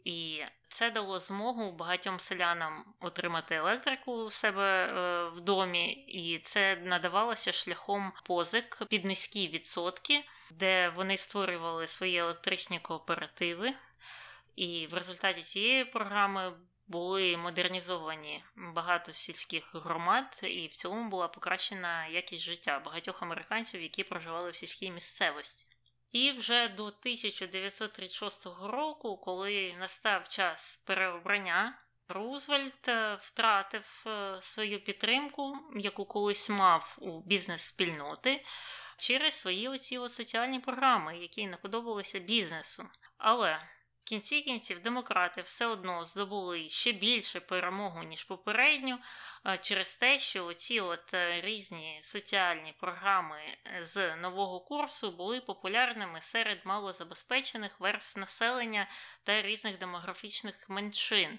і це дало змогу багатьом селянам отримати електрику у себе е, в домі, і це надавалося шляхом позик під низькі відсотки, де вони створювали свої електричні кооперативи. І в результаті цієї програми були модернізовані багато сільських громад, і в цілому була покращена якість життя багатьох американців, які проживали в сільській місцевості. І вже до 1936 року, коли настав час переобрання, Рузвельт е, втратив е, свою підтримку, яку колись мав у бізнес-спільноти, через свої оці соціальні програми, які не подобалися бізнесу. Але кінці кінців демократи все одно здобули ще більше перемогу, ніж попередню, через те, що оці от е, різні соціальні програми е, з нового курсу були популярними серед малозабезпечених верств населення та різних демографічних меншин.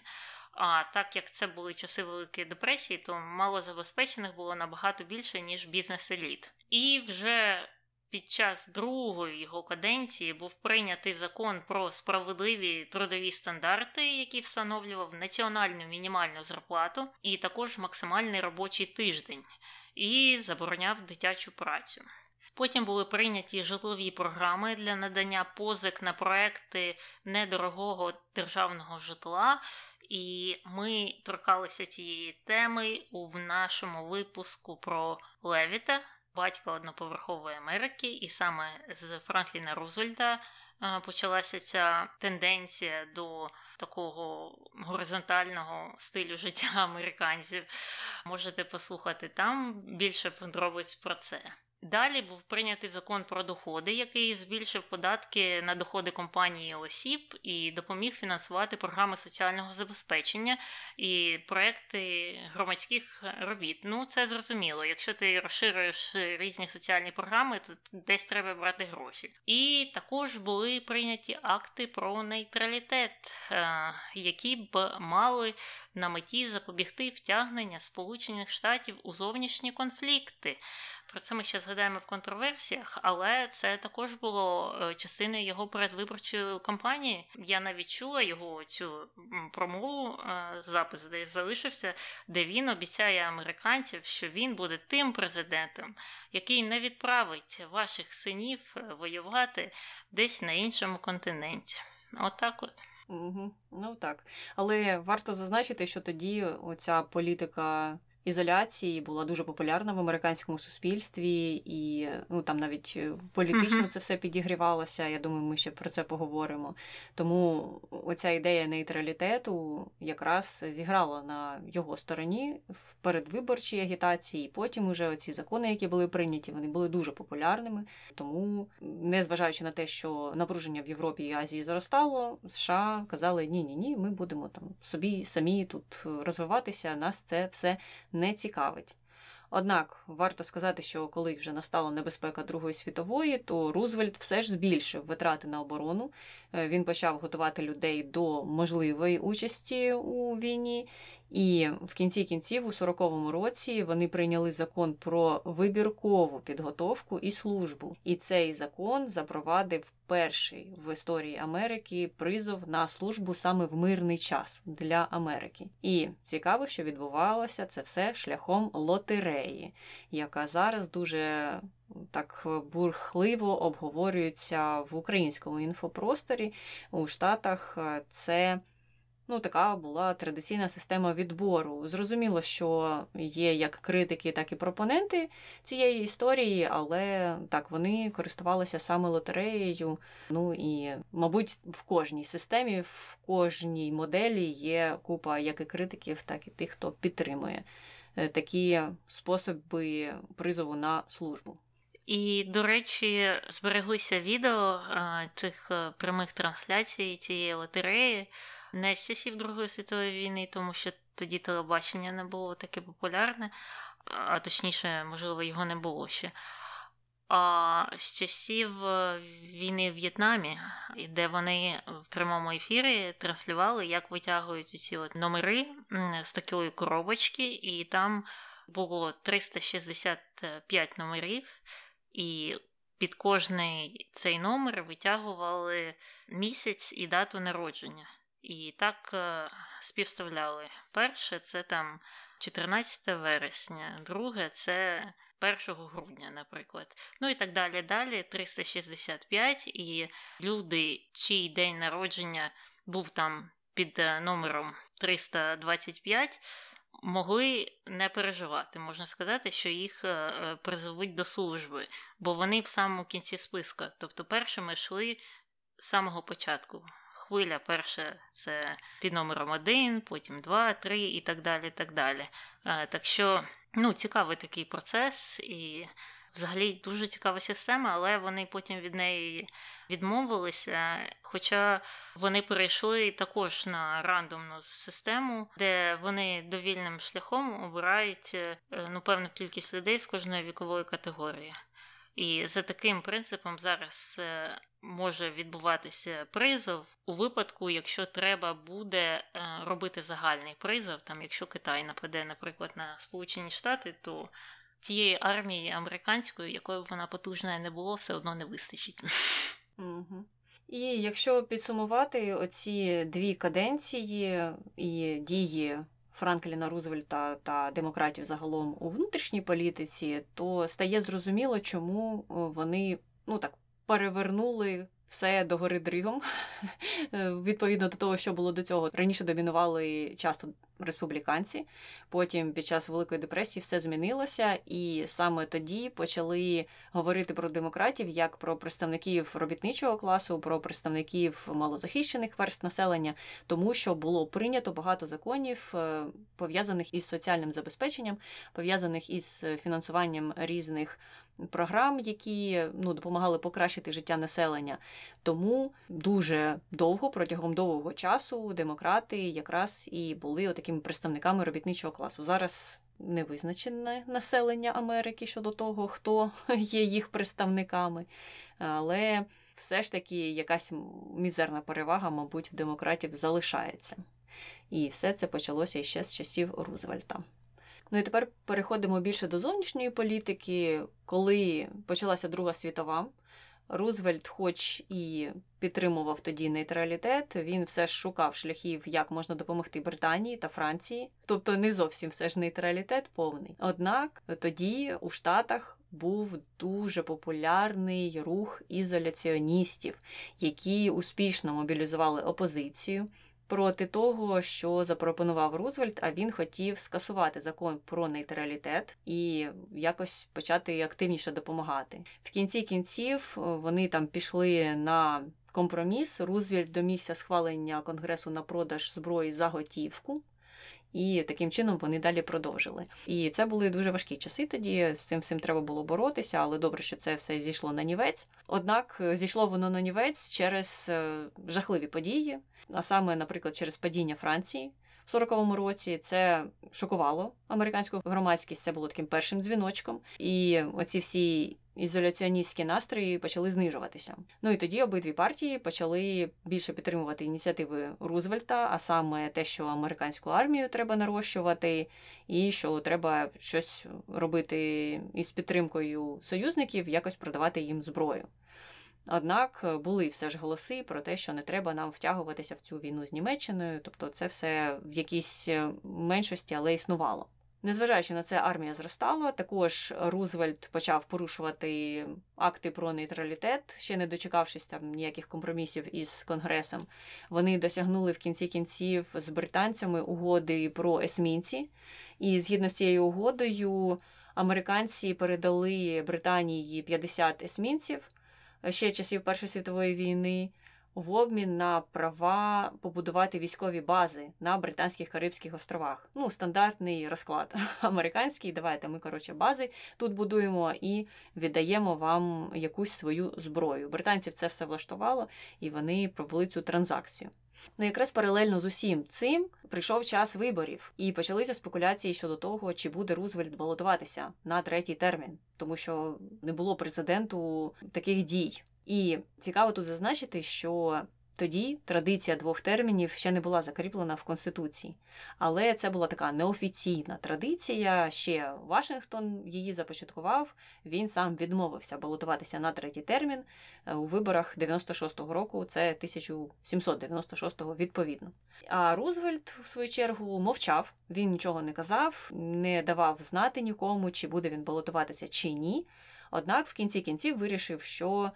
А так як це були часи Великої депресії, то малозабезпечених було набагато більше, ніж бізнес-еліт. І вже під час другої його каденції був прийнятий закон про справедливі трудові стандарти, який встановлював національну мінімальну зарплату і також максимальний робочий тиждень, і забороняв дитячу працю. Потім були прийняті житлові програми для надання позик на проекти недорогого державного житла. І ми торкалися цієї теми у нашому випуску про Левіта, батька одноповерхової Америки, і саме з Франкліна Рузвельта почалася ця тенденція до такого горизонтального стилю життя американців. Можете послухати там більше подробиць про це. Далі був прийнятий закон про доходи, який збільшив податки на доходи компанії осіб і допоміг фінансувати програми соціального забезпечення і проекти громадських робіт. Ну, це зрозуміло. Якщо ти розширюєш різні соціальні програми, то десь треба брати гроші. І також були прийняті акти про нейтралітет, е, які б мали на меті запобігти втягнення Сполучених Штатів у зовнішні конфлікти. Про це ми ще згадаємо в контроверсіях, але це також було е, частиною його передвиборчої кампанії. Я навіть чула його цю промову, е, запис де залишився, де він обіцяє американців, що він буде тим президентом, який не відправить ваших синів е, воювати десь на іншому континенті. Отак от. Угу. Ну так. Але варто зазначити, що тоді оця політика ізоляції була дуже популярна в американському суспільстві, і ну там навіть е, політично це все підігрівалося. Я думаю, ми ще про це поговоримо. Тому оця ідея нейтралітету якраз зіграла на його стороні в передвиборчій агітації. Потім уже оці закони, які були прийняті, вони були дуже популярними. Тому, незважаючи на те, що напруження в Європі і Азії зростало, США казали: ні, ні, ні, ми будемо там собі самі тут розвиватися. Нас це все не цікавить. Однак варто сказати, що коли вже настала небезпека Другої світової, то Рузвельт все ж збільшив витрати на оборону. Е, він почав готувати людей до можливої участі у війні. І в кінці кінців, у 40-му році, вони прийняли закон про вибіркову підготовку і службу. І цей закон запровадив перший в історії Америки призов на службу саме в мирний час для Америки. І цікаво, що відбувалося це все шляхом лотереї, яка зараз дуже так бурхливо обговорюється в українському інфопросторі у Штатах. Це ну, така була традиційна система відбору. Зрозуміло, що є як критики, так і пропоненти цієї історії, але так вони користувалися саме лотереєю. Ну і, мабуть, в кожній системі, в кожній моделі є купа як і критиків, так і тих, хто підтримує е, такі способи призову на службу. І, до речі, збереглися відео цих е, прямих трансляцій цієї лотереї не з часів Другої світової війни, тому що тоді телебачення не було таке популярне, а точніше, можливо, його не було ще. А з часів е, війни в В'єтнамі, де вони в прямому ефірі транслювали, як витягують ці от номери з такої коробочки, і там було 365 номерів, і під кожний цей номер витягували місяць і дату народження. І так е, співставляли. Перше це там 14 вересня, друге це 1 грудня, наприклад. Ну і так далі. Далі 365, і люди, чий день народження був там під е, номером 325, могли не переживати. Можна сказати, що їх е, призовуть до служби, бо вони в самому кінці списка. Тобто першими йшли з самого початку хвиля перша це під номером 1, потім 2, 3 і так далі. так далі. Е, так що ну, цікавий такий процес і. Взагалі дуже цікава система, але вони потім від неї відмовилися. Хоча вони перейшли також на рандомну систему, де вони довільним шляхом обирають е, ну, певну кількість людей з кожної вікової категорії. І за таким принципом зараз е, може відбуватися призов у випадку, якщо треба буде е, робити загальний призов, там якщо Китай нападе, наприклад, на Сполучені Штати, то тієї армії американської, якою б вона потужна не було, все одно не вистачить. Угу. І якщо підсумувати оці дві каденції і дії Франкліна Рузвельта та демократів загалом у внутрішній політиці, то стає зрозуміло, чому вони ну так перевернули все догори дригом, е, відповідно до того, що було до цього. Раніше домінували часто республіканці. Потім під час Великої депресії все змінилося, і саме тоді почали говорити про демократів як про представників робітничого класу, про представників малозахищених верств населення, тому що було прийнято багато законів, е, пов'язаних із соціальним забезпеченням, пов'язаних із фінансуванням різних програм, які ну, допомагали покращити життя населення. Тому дуже довго, протягом довгого часу, демократи якраз і були такими представниками робітничого класу. Зараз невизначене населення Америки щодо того, хто є їх представниками, але все ж таки якась мізерна перевага, мабуть, в демократів залишається. І все це почалося ще з часів Рузвельта. Ну і тепер переходимо більше до зовнішньої політики. Коли почалася Друга світова, Рузвельт, хоч і підтримував тоді нейтралітет, він все ж шукав шляхів, як можна допомогти Британії та Франції, тобто не зовсім все ж нейтралітет повний. Однак тоді у Штатах був дуже популярний рух ізоляціоністів, які успішно мобілізували опозицію проти того, що запропонував Рузвельт, а він хотів скасувати закон про нейтралітет і якось почати активніше допомагати. В кінці кінців е, вони там пішли на компроміс. Рузвельт домігся схвалення конгресу на продаж зброї за готівку. І таким чином вони далі продовжили. І це були дуже важкі часи тоді. З цим всім треба було боротися, але добре, що це все зійшло на нівець. Однак е, зійшло воно на нівець через е, жахливі події, а саме, наприклад, через падіння Франції. В 40-му році. Це шокувало американську громадськість. Це було таким першим дзвіночком. І оці всі ізоляціоністські настрої почали знижуватися. Ну і тоді обидві партії почали більше підтримувати ініціативи Рузвельта, а саме те, що американську армію треба нарощувати, і що треба щось робити із підтримкою союзників, якось продавати їм зброю. Однак були все ж голоси про те, що не треба нам втягуватися в цю війну з Німеччиною, тобто це все в якійсь меншості, але існувало. Незважаючи на це, армія зростала. Також Рузвельт почав порушувати акти про нейтралітет, ще не дочекавшись там ніяких компромісів із конгресом. Вони досягнули в кінці кінців з британцями угоди про есмінці, і згідно з цією угодою, американці передали Британії 50 есмінців ще часів Першої світової війни в обмін на права побудувати військові бази на Британських Карибських островах. Ну, стандартний розклад американський. Давайте ми, коротше, бази тут будуємо і віддаємо вам якусь свою зброю. Британців це все влаштувало, і вони провели цю транзакцію. Ну, якраз паралельно з усім цим прийшов час виборів, і почалися спекуляції щодо того, чи буде Рузвельт балотуватися на третій термін, тому що не було президенту таких дій. І цікаво тут зазначити, що тоді традиція двох термінів ще не була закріплена в Конституції. Але це була така неофіційна традиція. Ще Вашингтон її започаткував. Він сам відмовився балотуватися на третій термін е, у виборах 96-го року, це 1796-го відповідно. А Рузвельт, в свою чергу, мовчав, він нічого не казав, не давав знати нікому, чи буде він балотуватися чи ні. Однак в кінці кінців вирішив, що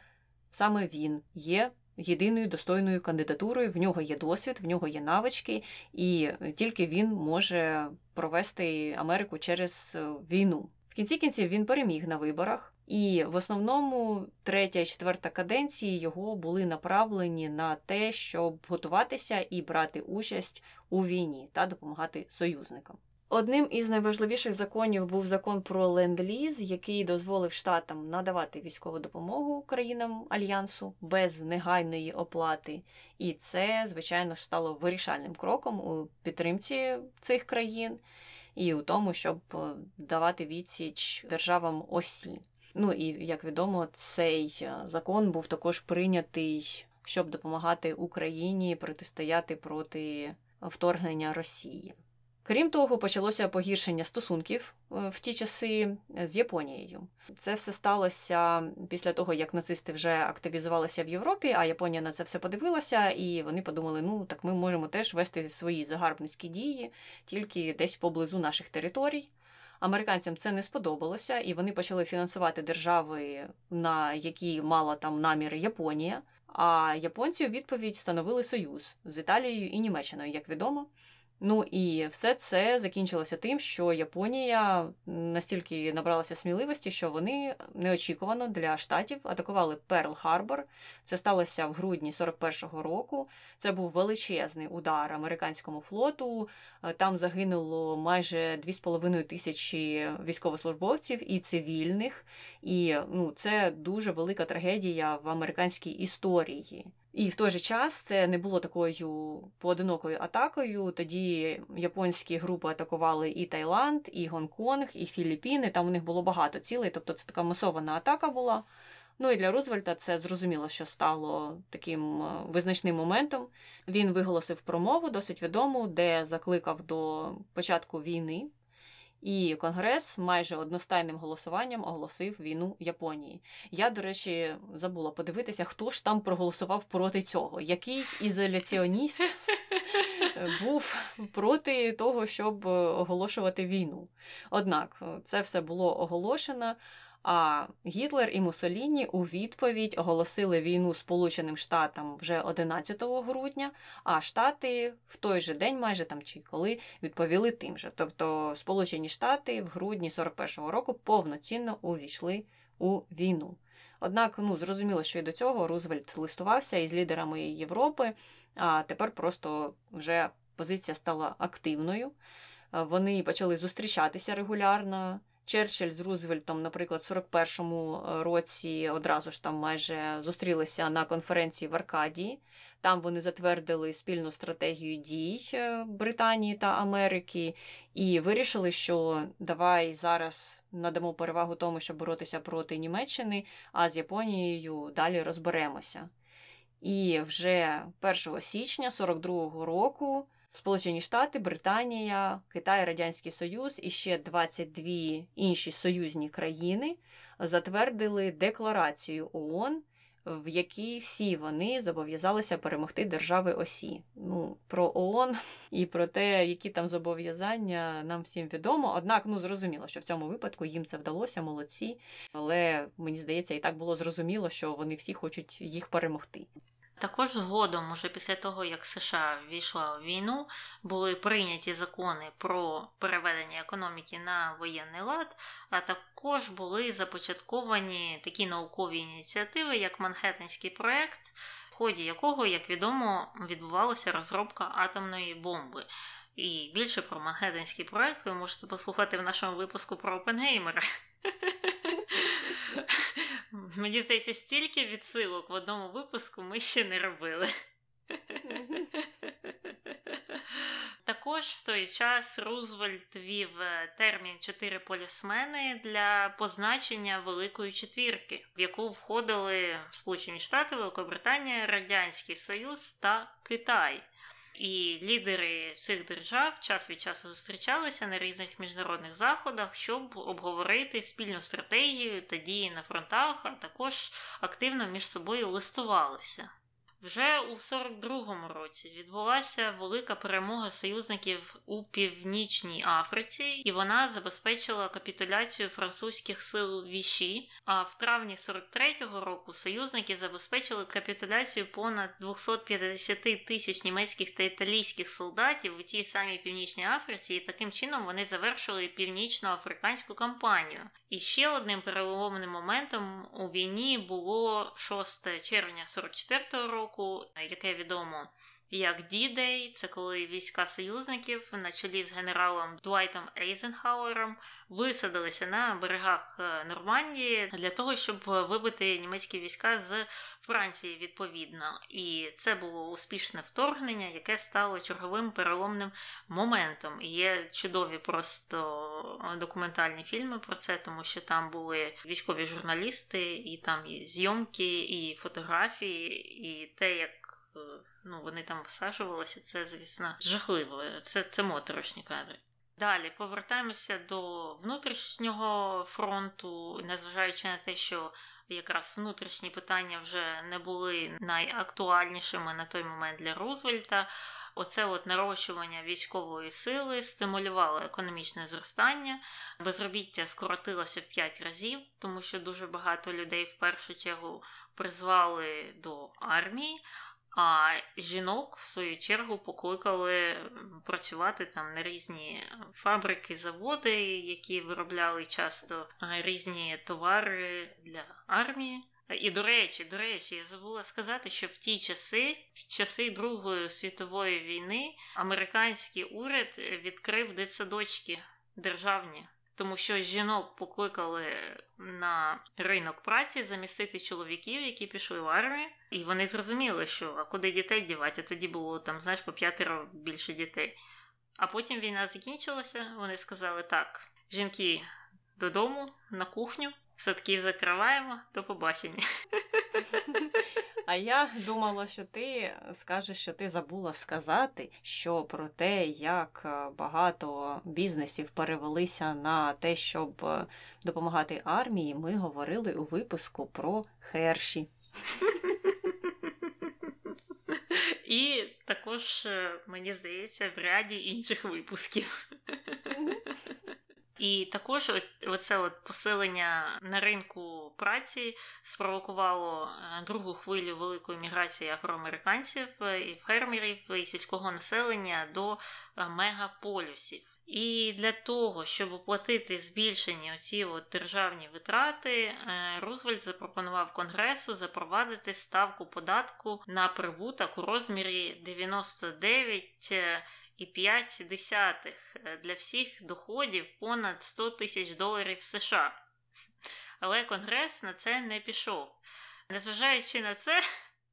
саме він є єдиною достойною кандидатурою. В нього є досвід, в нього є навички, і тільки він може провести Америку через е, війну. В кінці кінців він переміг на виборах. І в основному третя і четверта каденції його були направлені на те, щоб готуватися і брати участь у війні та допомагати союзникам. Одним із найважливіших законів був закон про ленд-ліз, який дозволив штатам надавати військову допомогу країнам альянсу без негайної оплати. І це, звичайно стало вирішальним кроком у підтримці цих країн і у тому, щоб е, давати відсіч державам осі. Ну і як відомо, цей е, закон був також прийнятий, щоб допомагати Україні протистояти проти вторгнення Росії. Крім того, почалося погіршення стосунків е, в ті часи з Японією. Це все сталося після того, як нацисти вже активізувалися в Європі, а Японія на це все подивилася, і вони подумали: ну так ми можемо теж вести свої загарбницькі дії тільки десь поблизу наших територій. Американцям це не сподобалося, і вони почали фінансувати держави, на які мала там наміри Японія. А японці у відповідь встановили союз з Італією і Німеччиною, як відомо. Ну і все це закінчилося тим, що Японія настільки набралася сміливості, що вони неочікувано для штатів атакували Перл Харбор. Це сталося в грудні 41-го року. Це був величезний удар американському флоту. Там загинуло майже 2,5 тисячі військовослужбовців і цивільних. І ну, це дуже велика трагедія в американській історії. І в той же час це не було такою поодинокою атакою. Тоді японські групи атакували і Таїланд, і Гонконг, і Філіппіни. Там у них було багато цілей, тобто це така масована атака була. Ну і для Рузвельта це зрозуміло, що стало таким е, визначним моментом. Він виголосив промову досить відому, де закликав до початку війни і Конгрес майже одностайним голосуванням оголосив війну Японії. Я, до речі, забула подивитися, хто ж там проголосував проти цього. Який ізоляціоніст був проти того, щоб оголошувати війну. Однак це все було оголошено. А Гітлер і Муссоліні у відповідь оголосили війну Сполученим Штатам вже 11 грудня, а Штати в той же день, майже там чи коли, відповіли тим же. Тобто Сполучені Штати в грудні 41-го року повноцінно увійшли у війну. Однак, ну зрозуміло, що і до цього Рузвельт листувався із лідерами Європи, а тепер просто вже позиція стала активною. Вони почали зустрічатися регулярно Черчилль з Рузвельтом, наприклад, в 41-му році одразу ж там майже зустрілися на конференції в Аркадії. Там вони затвердили спільну стратегію дій е, Британії та Америки і вирішили, що давай зараз надамо перевагу тому, щоб боротися проти Німеччини, а з Японією далі розберемося. І вже 1 січня 42-го року Сполучені Штати, Британія, Китай, Радянський Союз і ще 22 інші союзні країни затвердили декларацію ООН, в якій всі вони зобов'язалися перемогти держави осі. Ну, про ООН і про те, які там зобов'язання нам всім відомо. Однак, ну зрозуміло, що в цьому випадку їм це вдалося, молодці. Але мені здається, і так було зрозуміло, що вони всі хочуть їх перемогти. Також згодом, уже після того, як США ввійшла в війну, були прийняті закони про переведення економіки на воєнний лад, а також були започатковані такі наукові ініціативи, як Манхеттенський проект, в ході якого, як відомо, відбувалася розробка атомної бомби. І більше про Манхеттенський проект ви можете послухати в нашому випуску про Опенгеймера. Мені здається, стільки відсилок в одному випуску ми ще не робили. Також в той час Рузвельт вів е, термін чотири полісмени для позначення Великої четвірки, в яку входили Сполучені Штати, Великобританія, Радянський Союз та Китай. І лідери цих держав час від часу зустрічалися на різних міжнародних заходах, щоб обговорити спільну стратегію та дії на фронтах, а також активно між собою листувалися. Вже у 42-му році відбулася велика перемога союзників у Північній Африці, і вона забезпечила капітуляцію французьких сил Віші. А в травні 43-го року союзники забезпечили капітуляцію понад 250 тисяч німецьких та італійських солдатів у тій самій Північній Африці, і таким чином вони завершили північно-африканську кампанію. І ще одним переломним моментом у війні було 6 червня 44-го року року, яке відомо як D-Day, це коли війська союзників на чолі з генералом Дуайтом Ейзенхауером висадилися на берегах е, Нормандії для того, щоб вибити німецькі війська з Франції відповідно. І це було успішне вторгнення, яке стало черговим переломним моментом. І Є чудові просто документальні фільми про це, тому що там були військові журналісти, і там і зйомки, і фотографії, і те, як. Ну, вони там висаджувалися, це, звісно, жахливо. Це, це моторошні кадри. Далі повертаємося до внутрішнього фронту, незважаючи на те, що якраз внутрішні питання вже не були найактуальнішими на той момент для Рузвельта. Оце от нарощування військової сили стимулювало економічне зростання, безробіття скоротилося в 5 разів, тому що дуже багато людей в першу чергу призвали до армії. А жінок, в свою чергу, покликали працювати там на різні фабрики, заводи, які виробляли часто різні товари для армії. І до речі, до речі, я забула сказати, що в ті часи, в часи Другої світової війни, американський уряд відкрив дитсадочки державні тому що жінок покликали на ринок праці замістити чоловіків, які пішли в армію, і вони зрозуміли, що а куди дітей дівати, а тоді було там, знаєш, по п'ятеро більше дітей. А потім війна закінчилася, вони сказали так: жінки додому, на кухню, садки закриваємо, до побачення. А я думала, що ти скажеш, що ти забула сказати, що про те, як е, багато бізнесів перевелися на те, щоб е, допомагати армії, ми говорили у випуску про херші. І також, е, мені здається, в ряді інших випусків. І також оце от посилення на ринку праці спровокувало е, другу хвилю великої міграції афроамериканців е, і фермерів і сільського населення до е, мегаполюсів. І для того, щоб оплатити збільшені оці от державні витрати, Рузвельт запропонував Конгресу запровадити ставку податку на прибуток у розмірі 99 0,5 е, для всіх доходів понад 100 тисяч доларів США. Але Конгрес на це не пішов. Незважаючи на це,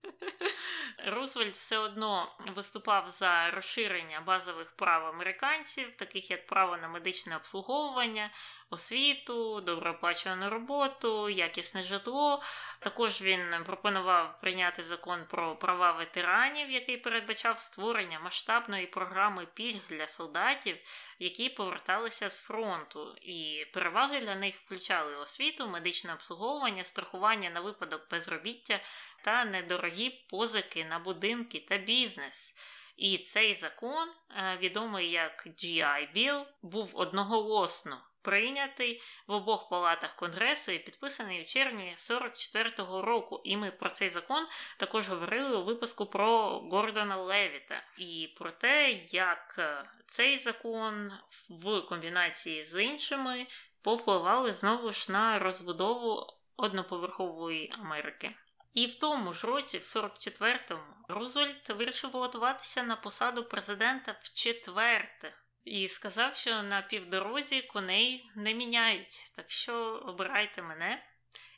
Рузвельт все одно виступав за розширення базових прав американців, таких як право на медичне обслуговування, освіту, доброоплачувану роботу, якісне житло. Також він пропонував прийняти закон про права ветеранів, який передбачав створення масштабної програми пільг для солдатів, які поверталися з фронту. І переваги для них включали освіту, медичне обслуговування, страхування на випадок безробіття та недорогі позики на будинки та бізнес. І цей закон, е, відомий як GI Bill, був одноголосно прийнятий в обох палатах Конгресу і підписаний у червні 44-го року. І ми про цей закон також говорили у випуску про Гордона Левіта і про те, як е, цей закон в комбінації з іншими повпливали знову ж на розбудову одноповерхової Америки. І в тому ж році, в 44-му, Рузвельт вирішив балотуватися на посаду президента в четверте. І сказав, що на півдорозі коней не міняють, так що обирайте мене.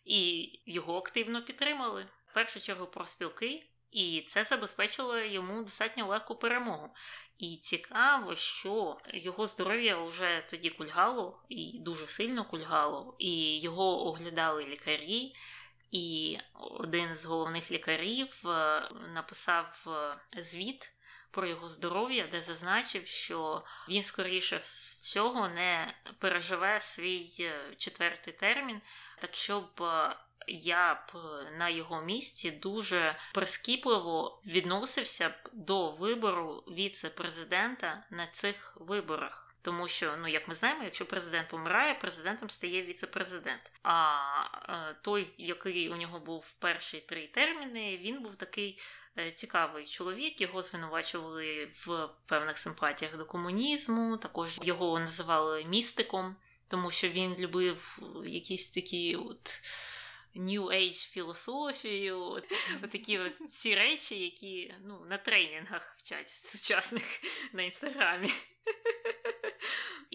І його активно підтримали. В першу чергу про спілки, і це забезпечило йому достатньо легку перемогу. І цікаво, що його здоров'я вже тоді кульгало, і дуже сильно кульгало, і його оглядали лікарі. І один з головних лікарів е, написав е, звіт про його здоров'я, де зазначив, що він скоріше всього не переживе свій е, четвертий термін, так щоб я б на його місці дуже прискіпливо відносився б до вибору віце-президента на цих виборах. Тому що, ну як ми знаємо, якщо президент помирає, президентом стає віце-президент. А е, той, який у нього був перші три терміни, він був такий е, цікавий чоловік. Його звинувачували в певних симпатіях до комунізму. Також його називали містиком, тому що він любив якісь такі от. New Age філософію, от, от такі от ці речі, які ну, на тренінгах вчать сучасних на інстаграмі.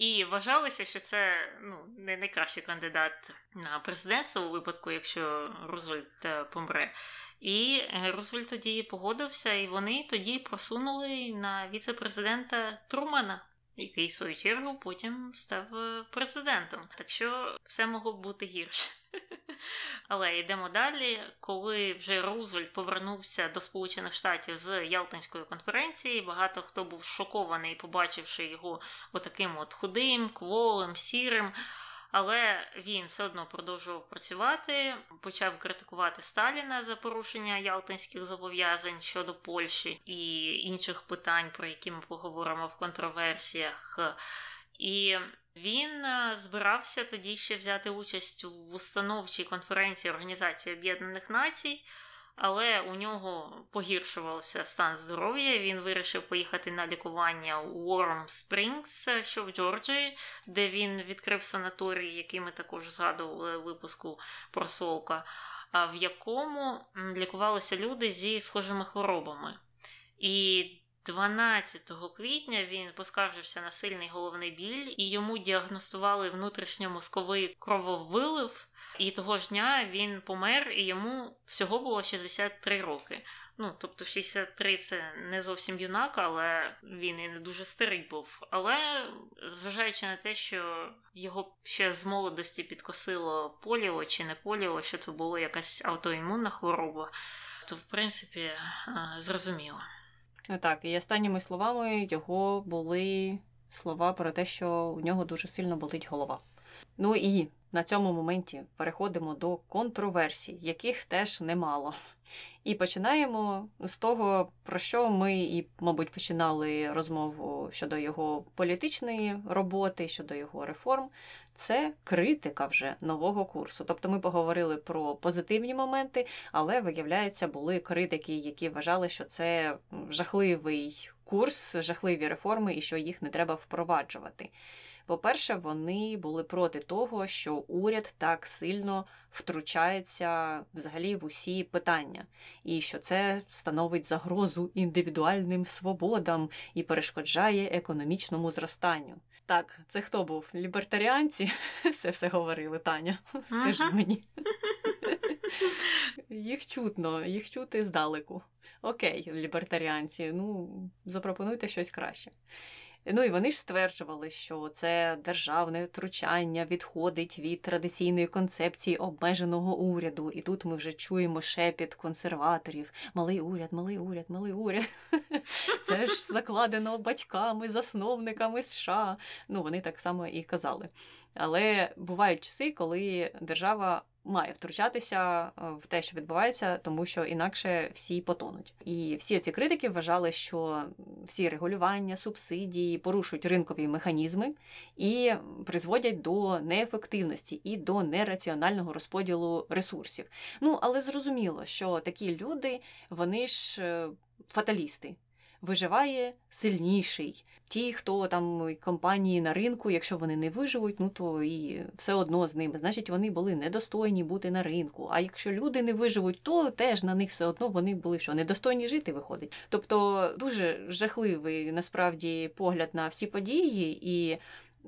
І вважалося, що це ну, не найкращий кандидат на президентство у випадку, якщо Рузвельт е, помре. І Рузвельт тоді погодився, і вони тоді просунули на віце-президента Трумана, який в свою чергу потім став е, президентом. Так що все могло бути гірше. Але йдемо далі. Коли вже Рузвельт повернувся до Сполучених Штатів з Ялтинської конференції, багато хто був шокований, побачивши його отаким от худим, кволим, сірим. Але він все одно продовжував працювати, почав критикувати Сталіна за порушення ялтинських зобов'язань щодо Польщі і інших питань, про які ми поговоримо в контроверсіях. І він е, збирався тоді ще взяти участь в установчій конференції Організації Об'єднаних Націй, але у нього погіршувався стан здоров'я. Він вирішив поїхати на лікування у Warm Springs, що в Джорджії, де він відкрив санаторій, який ми також згадували в випуску про Солка, в якому лікувалися люди зі схожими хворобами. І 12 квітня він поскаржився на сильний головний біль, і йому діагностували внутрішньомозковий крововилив. І того ж дня він помер, і йому всього було 63 роки. Ну, тобто 63 це не зовсім юнак, але він і не дуже старий був. Але зважаючи на те, що його ще з молодості підкосило поліо чи не поліо, що це було якась аутоімунна хвороба, то в принципі зрозуміло. Так, і останніми словами його були слова про те, що у нього дуже сильно болить голова. Ну і на цьому моменті переходимо до контроверсій, яких теж немало. І починаємо з того, про що ми і, мабуть, починали розмову щодо його політичної роботи, щодо його реформ. Це критика вже нового курсу. Тобто ми поговорили про позитивні моменти, але, виявляється, були критики, які вважали, що це жахливий курс, жахливі реформи і що їх не треба впроваджувати. По-перше, вони були проти того, що уряд так сильно втручається взагалі в усі питання, і що це становить загрозу індивідуальним свободам і перешкоджає економічному зростанню. Так, це хто був? Лібертаріанці? Це все говорили, Таня. Скажи ага. мені. Їх чутно, їх чути здалеку. Окей, лібертаріанці, ну запропонуйте щось краще. Ну і вони ж стверджували, що це державне втручання відходить від традиційної концепції обмеженого уряду. І тут ми вже чуємо шепіт консерваторів: малий уряд, малий уряд, малий уряд. Це ж закладено батьками, засновниками США. Ну вони так само і казали. Але бувають часи, коли держава має втручатися е, в те, що відбувається, тому що інакше всі потонуть. І всі ці критики вважали, що всі регулювання, субсидії порушують ринкові механізми і призводять до неефективності і до нераціонального розподілу ресурсів. Ну але зрозуміло, що такі люди вони ж е, фаталісти виживає сильніший. Ті, хто там компанії на ринку, якщо вони не виживуть, ну то і все одно з ними. Значить, вони були недостойні бути на ринку. А якщо люди не виживуть, то теж на них все одно вони були що недостойні жити виходить. Тобто дуже жахливий насправді погляд на всі події, і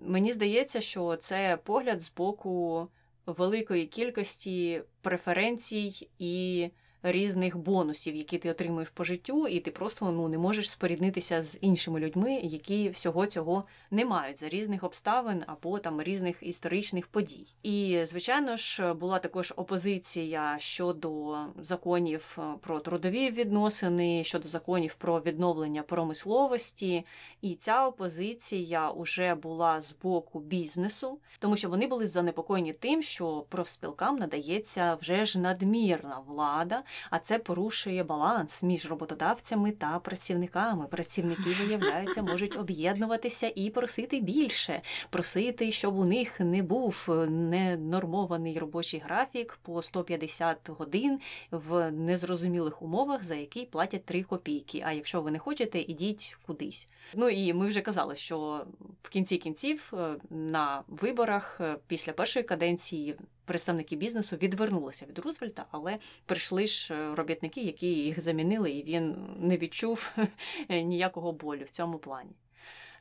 мені здається, що це погляд з боку великої кількості преференцій і різних бонусів, які ти отримуєш по життю, і ти просто ну не можеш споріднитися з іншими людьми, які всього цього не мають за різних обставин або там різних історичних подій. І звичайно ж була також опозиція щодо законів е, про трудові відносини, щодо законів про відновлення промисловості. І ця опозиція вже була з боку бізнесу, тому що вони були занепокоєні тим, що профспілкам надається вже ж надмірна влада, а це порушує баланс між роботодавцями та працівниками. Працівники, виявляються, можуть об'єднуватися і просити більше, просити, щоб у них не був ненормований робочий графік по 150 годин в незрозумілих умовах, за які платять 3 копійки. А якщо ви не хочете, ідіть кудись. Ну і ми вже казали, що в кінці кінців е, на виборах е, після першої каденції представники бізнесу відвернулися від Рузвельта, але прийшли ж е, робітники, які їх замінили, і він не відчув ніякого болю в цьому плані.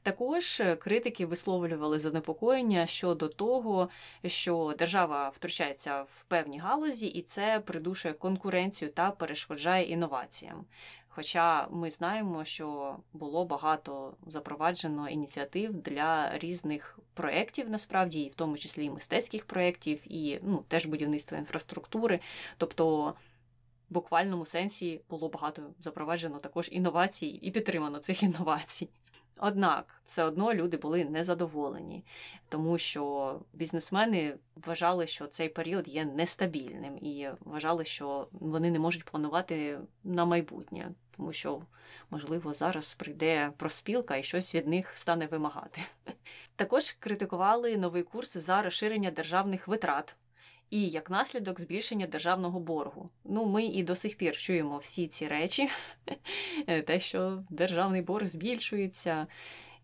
Також е, критики висловлювали занепокоєння щодо того, що держава втручається в певні галузі, і це придушує конкуренцію та перешкоджає інноваціям. Хоча ми знаємо, що було багато запроваджено ініціатив для різних проєктів, насправді, і в тому числі і мистецьких проєктів, і ну, теж будівництва інфраструктури. Тобто в буквальному сенсі було багато запроваджено також інновацій і підтримано цих інновацій. Однак все одно люди були незадоволені, тому що бізнесмени вважали, що цей період є нестабільним, і вважали, що вони не можуть планувати на майбутнє, тому що, можливо, зараз прийде проспілка і щось від них стане вимагати. Також критикували новий курс за розширення державних витрат і як наслідок збільшення державного боргу. Ну, ми і до сих пір чуємо всі ці речі, те, що державний борг збільшується.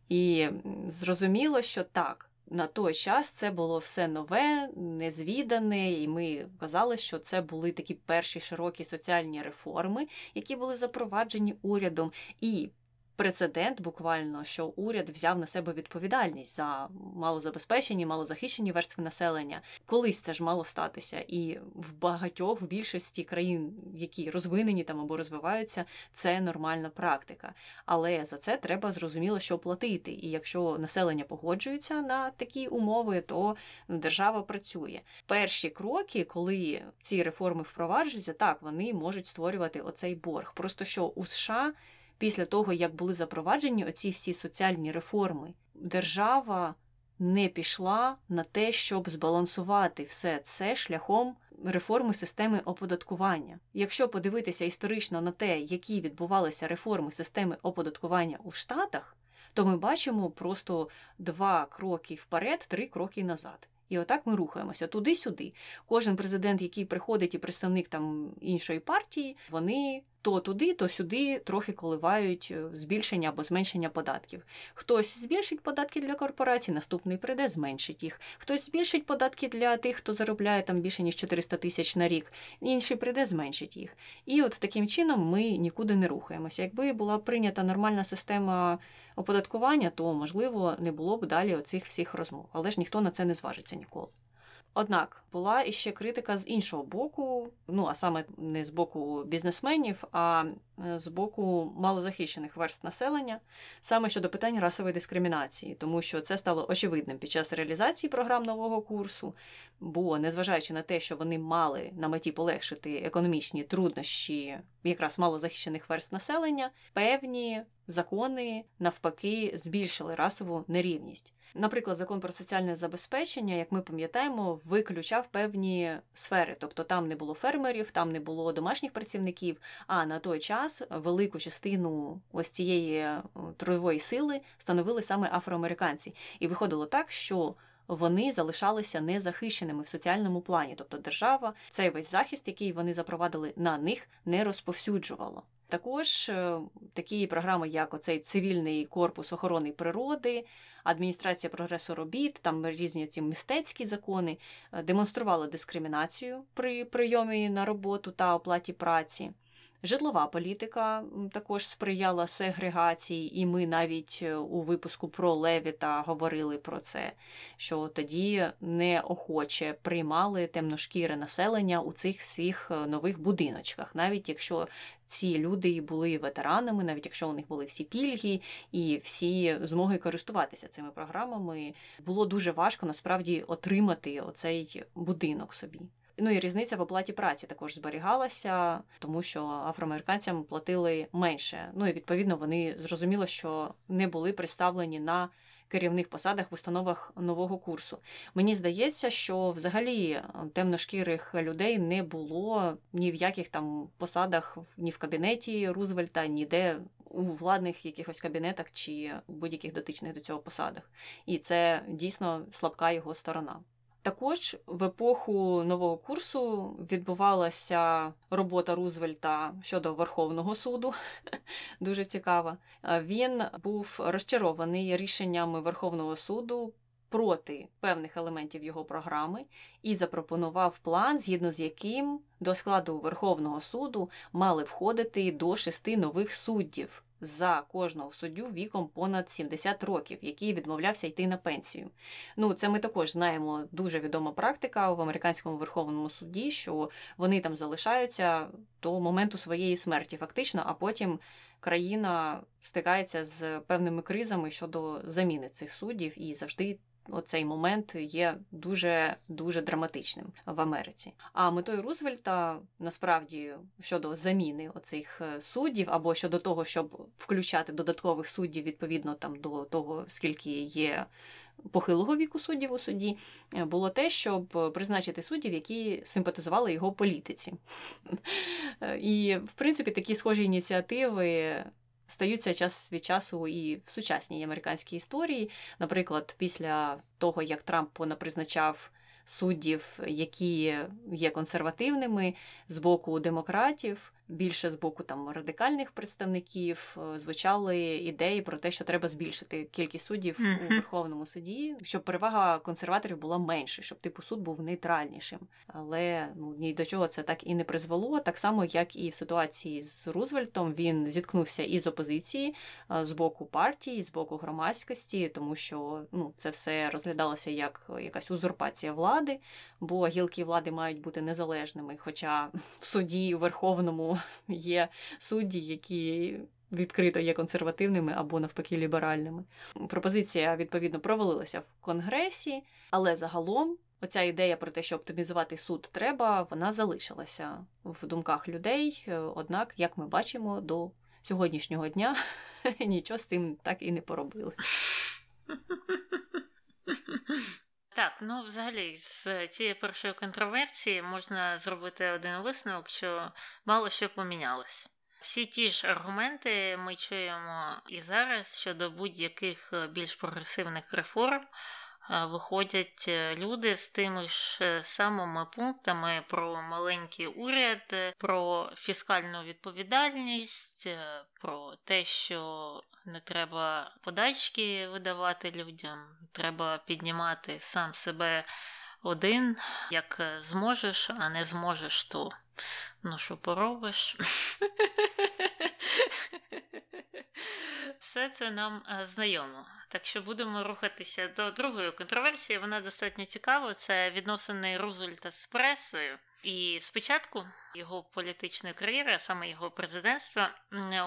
І зрозуміло, що так. На той час це було все нове, незвідане, і ми казали, що це були такі перші широкі соціальні реформи, які були запроваджені урядом. І прецедент, буквально, що уряд взяв на себе відповідальність за малозабезпечені, малозахищені верстви населення. Колись це ж мало статися, і в багатьох в більшості країн, які розвинені там або розвиваються, це нормальна практика. Але за це треба зрозуміло, що платити. І якщо населення погоджується на такі умови, то держава працює. Перші кроки, коли ці реформи впроваджуються, так вони можуть створювати оцей борг. Просто що у США після того, як були запроваджені оці всі соціальні реформи, держава не пішла на те, щоб збалансувати все це шляхом реформи системи оподаткування. Якщо подивитися історично на те, які відбувалися реформи системи оподаткування у Штатах, то ми бачимо просто два кроки вперед, три кроки назад. І отак ми рухаємося туди-сюди. Кожен президент, який приходить і представник там іншої партії, вони то туди, то сюди трохи коливають е, збільшення або зменшення податків. Хтось збільшить податки для корпорацій, наступний прийде, зменшить їх. Хтось збільшить податки для тих, хто заробляє там більше ніж 400 тисяч на рік, інший прийде, зменшить їх. І от таким чином ми нікуди не рухаємося. Якби була прийнята нормальна система оподаткування, то можливо не було б далі оцих всіх розмов. Але ж ніхто на це не зважиться ніколи. Однак була іще критика з іншого боку, ну а саме не з боку бізнесменів, а з боку малозахищених верст населення, саме щодо питань расової дискримінації, тому що це стало очевидним під час реалізації програм нового курсу. Бо, незважаючи на те, що вони мали на меті полегшити економічні труднощі якраз малозахищених верст населення, певні закони навпаки збільшили расову нерівність. Наприклад, закон про соціальне забезпечення, як ми пам'ятаємо, виключав певні сфери, тобто там не було фермерів, там не було домашніх працівників. А на той час велику частину ось цієї е, трудової сили становили саме афроамериканці, і виходило так, що вони залишалися незахищеними в соціальному плані, тобто держава цей весь захист, який вони запровадили на них, не розповсюджувало. Також е, такі програми, як оцей цивільний корпус охорони природи, адміністрація прогресу робіт, там різні ці мистецькі закони, е, демонстрували дискримінацію при прийомі на роботу та оплаті праці. Житлова політика також сприяла сегрегації, і ми навіть е, у випуску про Левіта говорили про це, що тоді неохоче приймали темношкіре населення у цих всіх е, нових будиночках, навіть якщо ці люди були ветеранами, навіть якщо у них були всі пільги і всі змоги користуватися цими програмами, було дуже важко насправді отримати оцей будинок собі. Ну і різниця в оплаті праці також зберігалася, тому що афроамериканцям платили менше. Ну і відповідно вони зрозуміло, що не були представлені на керівних посадах в установах нового курсу. Мені здається, що взагалі темношкірих людей не було ні в яких там посадах, ні в кабінеті Рузвельта, ніде. У владних якихось кабінетах чи будь-яких дотичних до цього посадах, і це дійсно слабка його сторона. Також в епоху нового курсу відбувалася робота Рузвельта щодо Верховного суду. Дуже цікава. Він був розчарований рішеннями Верховного суду. Проти певних елементів його програми і запропонував план, згідно з яким до складу Верховного суду мали входити до шести нових суддів за кожного суддю віком понад 70 років, який відмовлявся йти на пенсію. Ну, це ми також знаємо дуже відома практика в американському верховному суді, що вони там залишаються до моменту своєї смерті, фактично, а потім країна стикається з певними кризами щодо заміни цих суддів і завжди оцей момент є дуже дуже драматичним в Америці. А метою Рузвельта насправді щодо заміни оцих е, суддів, або щодо того, щоб включати додаткових суддів відповідно там до того, скільки є. Похилого віку суддів у суді е, було те, щоб призначити суддів, які симпатизували його політиці. Е, і, в принципі, такі схожі ініціативи стаються час від часу і в сучасній американській історії. Наприклад, після того, як Трамп понапризначав суддів, які є консервативними з боку демократів, більше з боку там радикальних представників е, звучали ідеї про те, що треба збільшити кількість суддів mm-hmm. у Верховному суді, щоб перевага консерваторів була менше, щоб типу суд був нейтральнішим. Але ну ні до чого це так і не призвело. Так само, як і в ситуації з Рузвельтом, він зіткнувся із опозиції е, з боку партії, з боку громадськості, тому що ну це все розглядалося як якась узурпація влади, бо гілки влади мають бути незалежними. Хоча в суді у Верховному є судді, які відкрито є консервативними або навпаки ліберальними. Пропозиція відповідно провалилася в конгресі, але загалом. Оця ідея про те, що оптимізувати суд треба, вона залишилася в думках людей. Однак, як ми бачимо, до сьогоднішнього дня нічого з цим так і не поробили. Так, ну взагалі, з цієї першої контроверсії можна зробити один висновок, що мало що помінялось. Всі ті ж аргументи ми чуємо і зараз щодо будь-яких більш прогресивних реформ. Виходять е, люди з тими ж е, самими пунктами про маленький уряд, про фіскальну відповідальність, е, про те, що не треба подачки видавати людям, треба піднімати сам себе один, як зможеш, а не зможеш, то ну що поробиш. Все це нам знайомо. Так що будемо рухатися до другої контроверсії. Вона достатньо цікава. Це відносини Рузвельта з пресою. І спочатку його політичної кар'єри, а саме його президентства,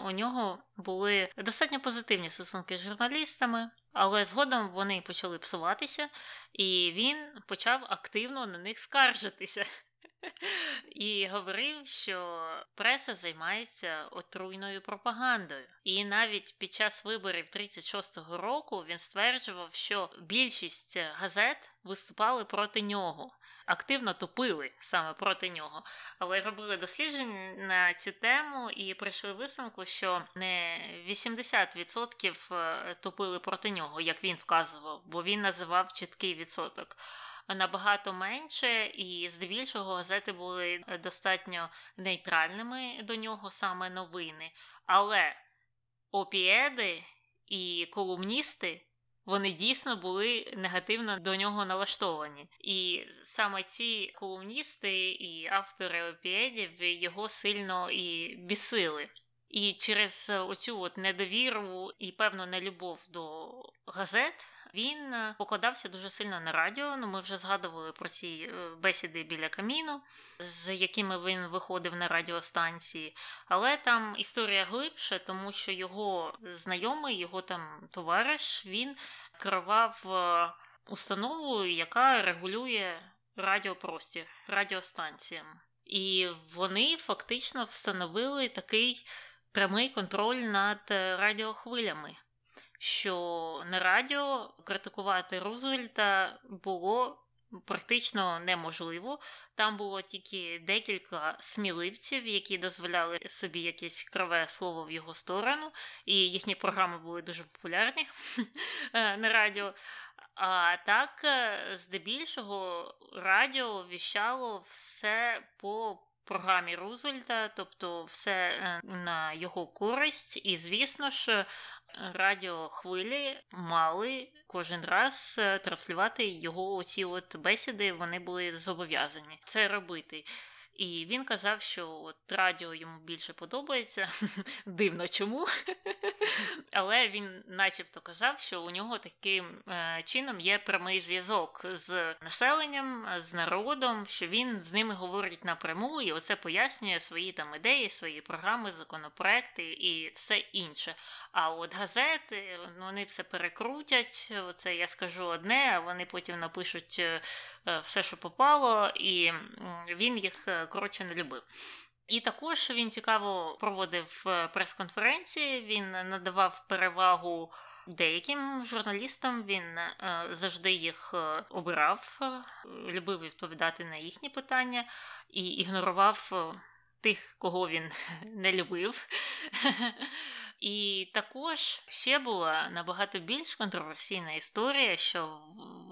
у нього були достатньо позитивні стосунки з журналістами, але згодом вони почали псуватися, і він почав активно на них скаржитися. І говорив, що преса займається отруйною пропагандою. І навіть під час виборів 36-го року він стверджував, що більшість газет виступали проти нього, активно топили саме проти нього. Але робили дослідження на цю тему і прийшли висновку, що не 80% е, топили проти нього, як він вказував, бо він називав чіткий відсоток набагато менше, і здебільшого газети були достатньо нейтральними до нього саме новини. Але опіеди і колумністи. Вони дійсно були негативно до нього налаштовані. І саме ці колумністи і автори опіедів його сильно і бісили. І через оцю от недовіру і певну нелюбов до газет він е, покладався дуже сильно на радіо. Ну, Ми вже згадували про ці е, бесіди біля каміну, з якими він виходив на радіостанції. Але там історія глибше, тому що його знайомий, його там товариш, він керував е, установою, яка регулює радіопростір, радіостанціям. І вони фактично встановили такий прямий контроль над радіохвилями що на радіо критикувати Рузвельта було практично неможливо. Там було тільки декілька сміливців, які дозволяли собі якесь криве слово в його сторону, і їхні програми були дуже популярні е, на радіо. А так, е, здебільшого, радіо віщало все по програмі Рузвельта, тобто все е, на його користь, і, звісно ж, радіохвилі мали кожен раз е, транслювати його оці от бесіди, вони були зобов'язані це робити. І він казав, що от радіо йому більше подобається. Дивно чому. Але він начебто казав, що у нього таким е, чином є прямий зв'язок з населенням, з народом, що він з ними говорить напряму, і оце пояснює свої там ідеї, свої програми, законопроекти і все інше. А от газети вони все перекрутять. Оце я скажу одне, а вони потім напишуть е, все, що попало, і він їх е, коротше не любив. І також він цікаво проводив прес-конференції, він надавав перевагу деяким журналістам, він завжди їх обирав, любив відповідати на їхні питання і ігнорував тих, кого він не любив. І також ще була набагато більш контроверсійна історія, що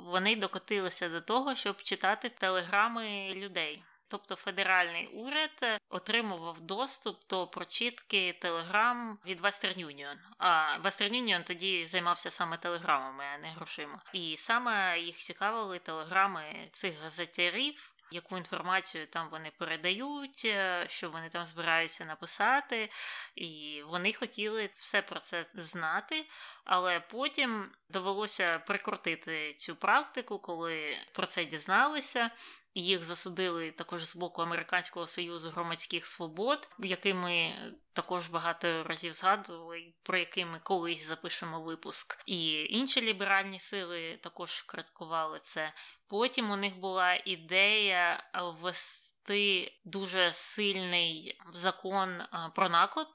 вони докотилися до того, щоб читати телеграми людей. Тобто федеральний уряд отримував доступ до прочитки телеграм від Western Union. А Western Union тоді займався саме телеграмами, а не грошима. І саме їх цікавили телеграми цих газетярів, яку інформацію там вони передають, е, що вони там збираються написати, і вони хотіли все про це знати, але потім довелося прикрутити цю практику, коли про це дізналися. Їх засудили також з боку Американського союзу громадських свобод, який ми також багато разів згадували, про який ми колись запишемо випуск. І інші ліберальні сили також критикували це. Потім у них була ідея ввести дуже сильний закон про наклеп.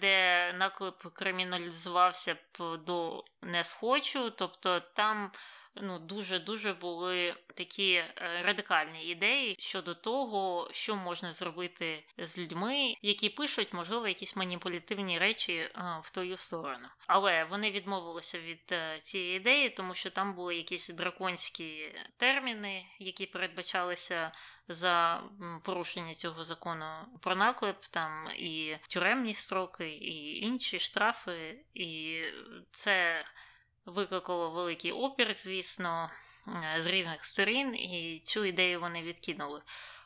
Де наклеп криміналізувався б до не схочу, тобто там ну дуже дуже були такі е, радикальні ідеї щодо того, що можна зробити з людьми, які пишуть, можливо, якісь маніпулятивні речі е, в твою сторону. Але вони відмовилися від е, цієї ідеї, тому що там були якісь драконські терміни, які передбачалися за порушення цього закону про наклеп, там і тюремні строки, і інші штрафи, і це викликало великий опір, звісно, з різних сторін, і цю ідею вони відкинули.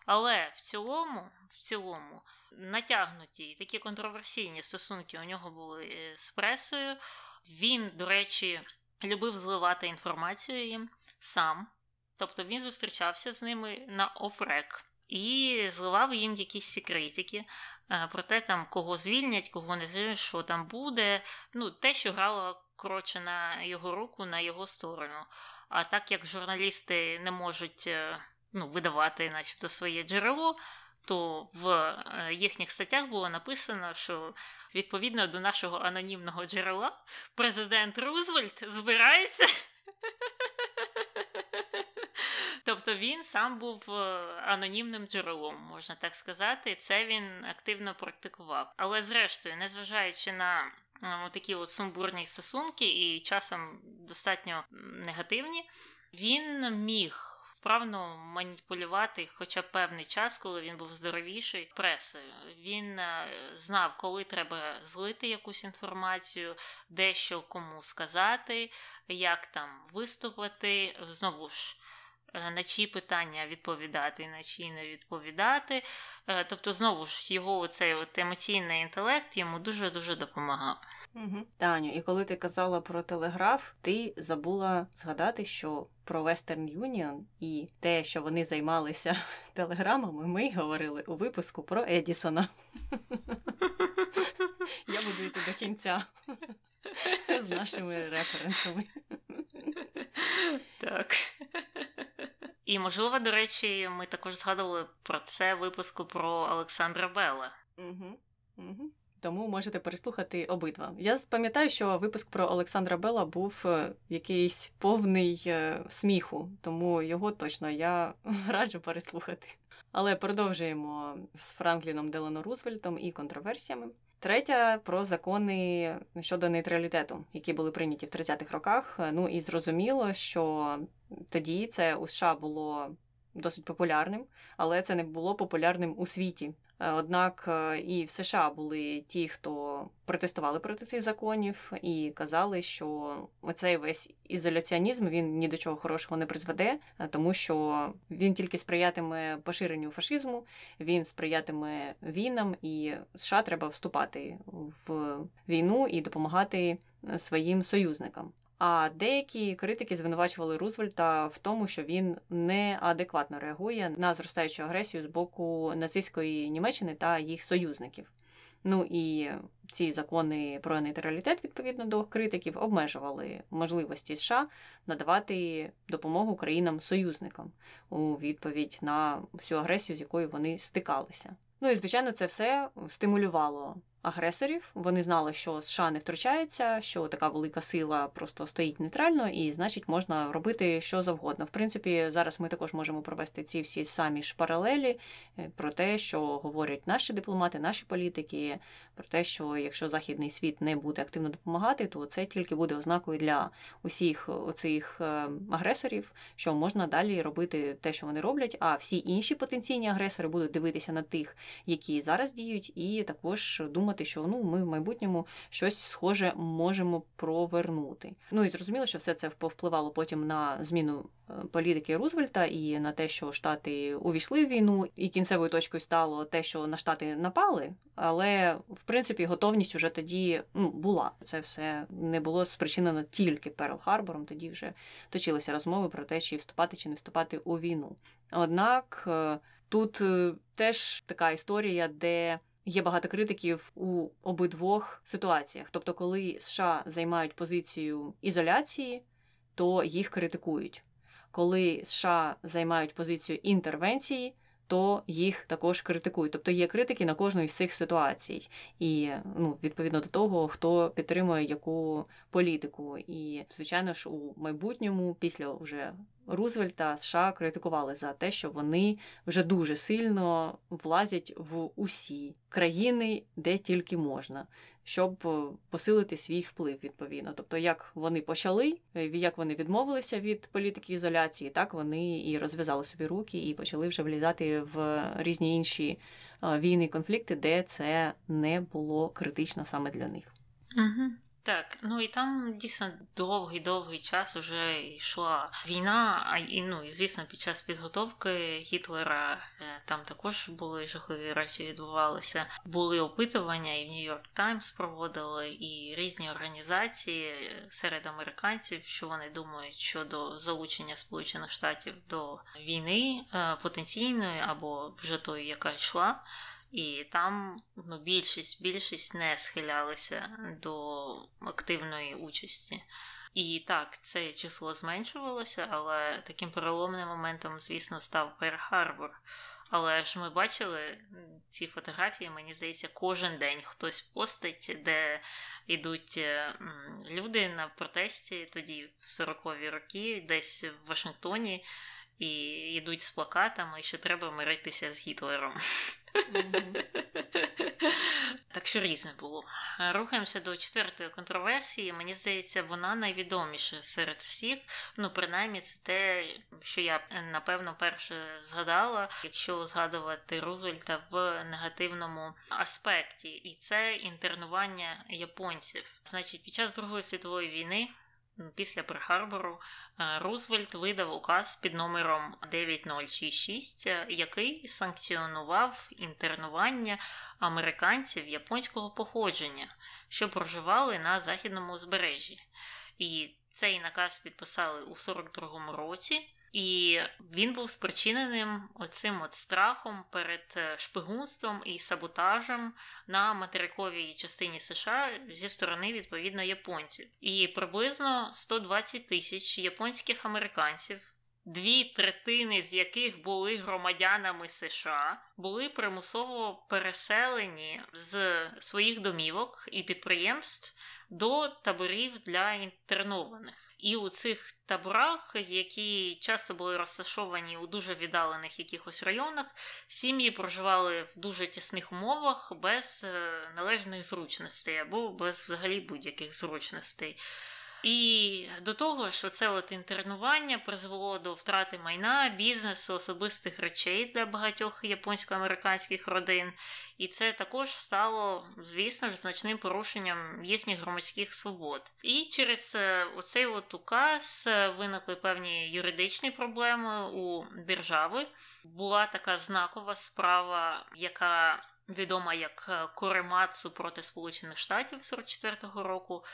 Але в цілому, в цілому, натягнуті такі контроверсійні стосунки у нього були е, з пресою. Він, до речі, любив зливати інформацію їм сам. Тобто він зустрічався з ними на офрек і зливав їм якісь секретики е, про те, там, кого звільнять, кого не звільнять, що там буде. Ну, те, що грало коротше на його руку, на його сторону. А так як журналісти не можуть е, ну, видавати, начебто, своє джерело. То в е, їхніх статтях було написано, що відповідно до нашого анонімного джерела президент Рузвельт збирається Тобто він сам був е, анонімним джерелом, можна так сказати, це він активно практикував. Але, зрештою, незважаючи на е, такі от сумбурні стосунки і часом достатньо негативні, він міг. Вправно маніпулювати хоча б певний час, коли він був здоровіший пресою. Він е, знав, коли треба злити якусь інформацію, де що кому сказати, як там виступити. Знову ж на чиї питання відповідати, на чиї не відповідати. Е, тобто, знову ж його цей от емоційний інтелект йому дуже-дуже допомагав. Угу. Таню, і коли ти казала про телеграф, ти забула згадати, що про Western Union і те, що вони займалися телеграмами, ми говорили у випуску про Едісона. Я буду йти до кінця з нашими референсами. Так. І, можливо, до речі, ми також згадували про це випуску про Олександра Белла. Угу. Угу. Тому можете переслухати обидва. Я пам'ятаю, що випуск про Олександра Белла був е, якийсь повний е, сміху, тому його точно я раджу переслухати. Але продовжуємо з Франкліном Делано Рузвельтом і контроверсіями. Третя про закони щодо нейтралітету, які були прийняті в 30-х роках. Ну і зрозуміло, що тоді це у США було досить популярним, але це не було популярним у світі. Е, однак е, і в США були ті, хто протестували проти цих законів і казали, що оцей весь ізоляціонізм він ні до чого хорошого не призведе, е, тому що він тільки сприятиме поширенню фашизму, він сприятиме війнам, і США треба вступати в війну і допомагати своїм союзникам. А деякі критики звинувачували Рузвельта в тому, що він неадекватно реагує на зростаючу агресію з боку нацистської Німеччини та їх союзників. Ну і ці закони про нейтралітет, відповідно до критиків, обмежували можливості США надавати допомогу країнам-союзникам у відповідь на всю агресію, з якою вони стикалися. Ну і звичайно, це все стимулювало агресорів. Вони знали, що США не втручається, що така велика сила просто стоїть нейтрально, і значить можна робити що завгодно. В принципі, зараз ми також можемо провести ці всі самі ж паралелі е, про те, що говорять наші дипломати, наші політики, про те, що якщо західний світ не буде активно допомагати, то це тільки буде ознакою для усіх оцих е, агресорів, що можна далі робити те, що вони роблять. А всі інші потенційні агресори будуть дивитися на тих, які зараз діють, і також думати думати, що ну ми в майбутньому щось схоже можемо провернути. Ну і зрозуміло, що все це повпливало потім на зміну е, політики Рузвельта і на те, що Штати увійшли в війну, і кінцевою точкою стало те, що на штати напали. Але в принципі готовність уже тоді ну, була. Це все не було спричинено тільки Перл Харбором. Тоді вже точилися розмови про те, чи вступати чи не вступати у війну. Однак е, тут е, теж така історія, де Є багато критиків у обидвох ситуаціях. Тобто, коли США займають позицію ізоляції, то їх критикують. Коли США займають позицію інтервенції, то їх також критикують. Тобто є критики на кожну із цих ситуацій, і ну, відповідно до того, хто підтримує яку політику. І, звичайно ж, у майбутньому, після вже Рузвельта, США критикували за те, що вони вже дуже сильно влазять в усі країни, де тільки можна. Щоб посилити свій вплив відповідно. Тобто, як вони почали, як вони відмовилися від політики ізоляції, так вони і розв'язали собі руки і почали вже влізати в різні інші війни, конфлікти, де це не було критично саме для них. Угу. Так, ну і там дійсно довгий-довгий час вже йшла війна, а і ну і звісно, під час підготовки Гітлера е, там також були жахливі речі відбувалися. Були опитування, і в Нью-Йорк Таймс проводили, і різні організації серед американців, що вони думають щодо залучення Сполучених Штатів до війни е, потенційної або вже тої, яка йшла. І там ну, більшість більшість не схилялися до активної участі. І так, це число зменшувалося, але таким переломним моментом, звісно, став Перл-Харбор. Але ж ми бачили ці фотографії, мені здається, кожен день хтось постить, де йдуть люди на протесті тоді в 40-ві роки, десь в Вашингтоні, і йдуть з плакатами, що треба миритися з Гітлером. Так що різне було. Рухаємося до четвертої контроверсії. Мені здається, вона найвідоміша серед всіх. Ну, принаймні, це те, що я напевно перше згадала, якщо згадувати Рузвельта в негативному аспекті, і це інтернування японців. Значить, під час Другої світової війни після прихарбору е, Рузвельт видав указ під номером 9066, е, який санкціонував інтернування американців японського походження, що проживали на західному узбережжі. І цей наказ підписали у 42-му році. І він був спричиненим оцим от страхом перед е, шпигунством і саботажем на материковій частині США зі сторони відповідно японців. І приблизно 120 тисяч японських американців дві третини з яких були громадянами США, були примусово переселені з своїх домівок і підприємств до таборів для інтернованих. І у цих таборах, які часто були розташовані у дуже віддалених якихось районах, сім'ї проживали в дуже тісних умовах без е, належних зручностей або без взагалі будь-яких зручностей. І до того, що це от інтернування призвело до втрати майна, бізнесу, особистих речей для багатьох японсько-американських родин, і це також стало, звісно ж, значним порушенням їхніх громадських свобод. І через е, оцей от указ е, виникли певні юридичні проблеми у держави. Була така знакова справа, яка відома як е, Коремацу проти Сполучених Штатів 44-го року.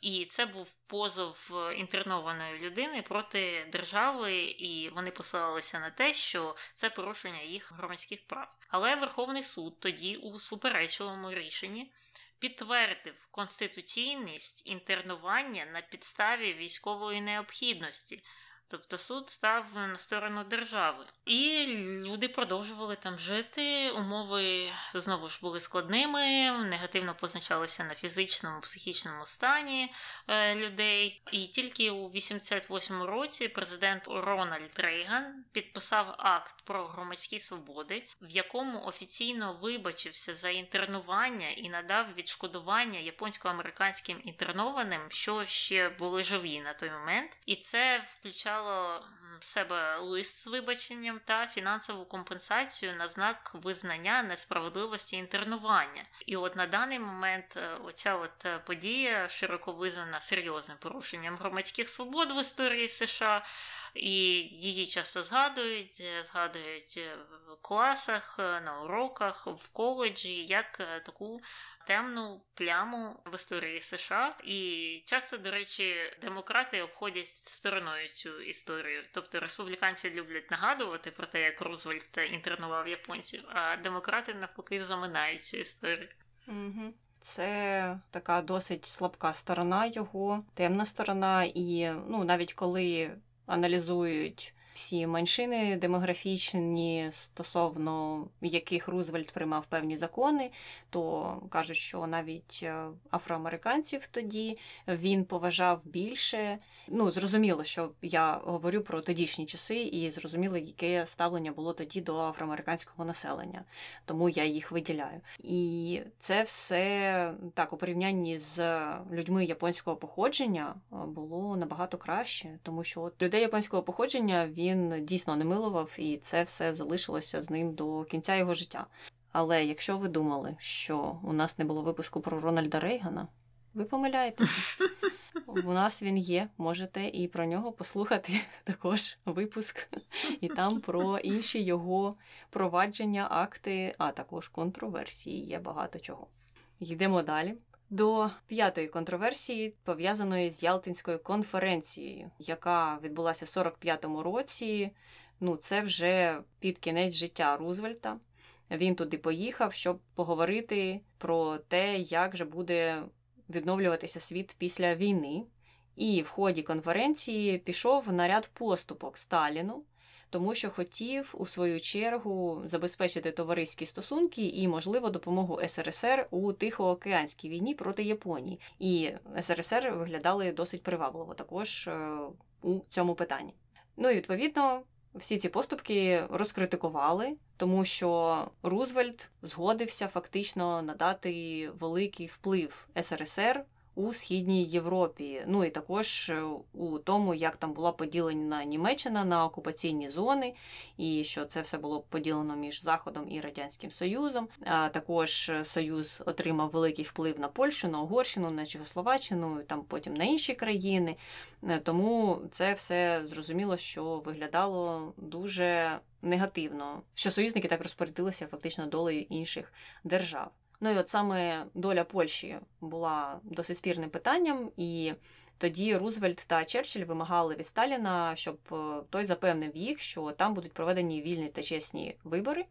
І це був позов інтернованої людини проти держави, і вони посилалися на те, що це порушення їх громадських прав. Але Верховний суд тоді у суперечливому рішенні підтвердив конституційність інтернування на підставі військової необхідності. Тобто суд став на сторону держави. І люди продовжували там жити. Умови знову ж були складними, негативно позначалися на фізичному, психічному стані е, людей. І тільки у 88-му році президент Рональд Рейган підписав акт про громадські свободи, в якому офіційно вибачився за інтернування і надав відшкодування японсько-американським інтернованим, що ще були живі на той момент. І це включало включало в себе лист з вибаченням та фінансову компенсацію на знак визнання несправедливості інтернування. І от на даний момент е, оця от е, подія широко визнана серйозним порушенням громадських свобод в історії США. І її часто згадують, е, згадують в класах, на уроках, в коледжі як таку темну пляму в історії США, і часто, до речі, демократи обходять стороною цю історію. Тобто республіканці люблять нагадувати про те, як Рузвельт інтернував японців, а демократи навпаки заминають цю історію. Угу. Це така досить слабка сторона його, темна сторона, і ну навіть коли аналізують всі меншини демографічні, стосовно яких Рузвельт приймав певні закони, то кажуть, що навіть е, афроамериканців тоді він поважав більше. Ну, зрозуміло, що я говорю про тодішні часи, і зрозуміло, яке ставлення було тоді до афроамериканського населення, тому я їх виділяю. І це все так у порівнянні з людьми японського походження е, було набагато краще, тому що от людей японського походження він дійсно не милував, і це все залишилося з ним до кінця його життя. Але якщо ви думали, що у нас не було випуску про Рональда Рейгана, ви помиляєтесь. У нас він є, можете і про нього послухати також випуск, і там про інші його провадження, акти, а також контроверсії. Є багато чого. Йдемо далі. До п'ятої контроверсії, пов'язаної з Ялтинською конференцією, яка відбулася в 45-му році. Ну, це вже під кінець життя Рузвельта. Він туди поїхав, щоб поговорити про те, як же буде відновлюватися світ після війни. І в ході конференції пішов на ряд поступок Сталіну, тому що хотів у свою чергу забезпечити товариські стосунки і, можливо, допомогу СРСР у Тихоокеанській війні проти Японії. І СРСР виглядали досить привабливо також е, у цьому питанні. Ну і відповідно. Всі ці поступки розкритикували, тому що Рузвельт згодився фактично надати великий вплив СРСР у східній Європі. Ну і також е, у тому, як там була поділена Німеччина на окупаційні зони, і що це все було поділено між Заходом і Радянським Союзом. А також Союз отримав великий вплив на Польщу, на Угорщину, на Чехословаччину, там потім на інші країни. Е, тому це все зрозуміло, що виглядало дуже негативно, що союзники так розпорядилися фактично долею інших держав. Ну і от саме доля Польщі була досить спірним питанням, і тоді Рузвельт та Черчилль вимагали від Сталіна, щоб е, той запевнив їх, що там будуть проведені вільні та чесні вибори.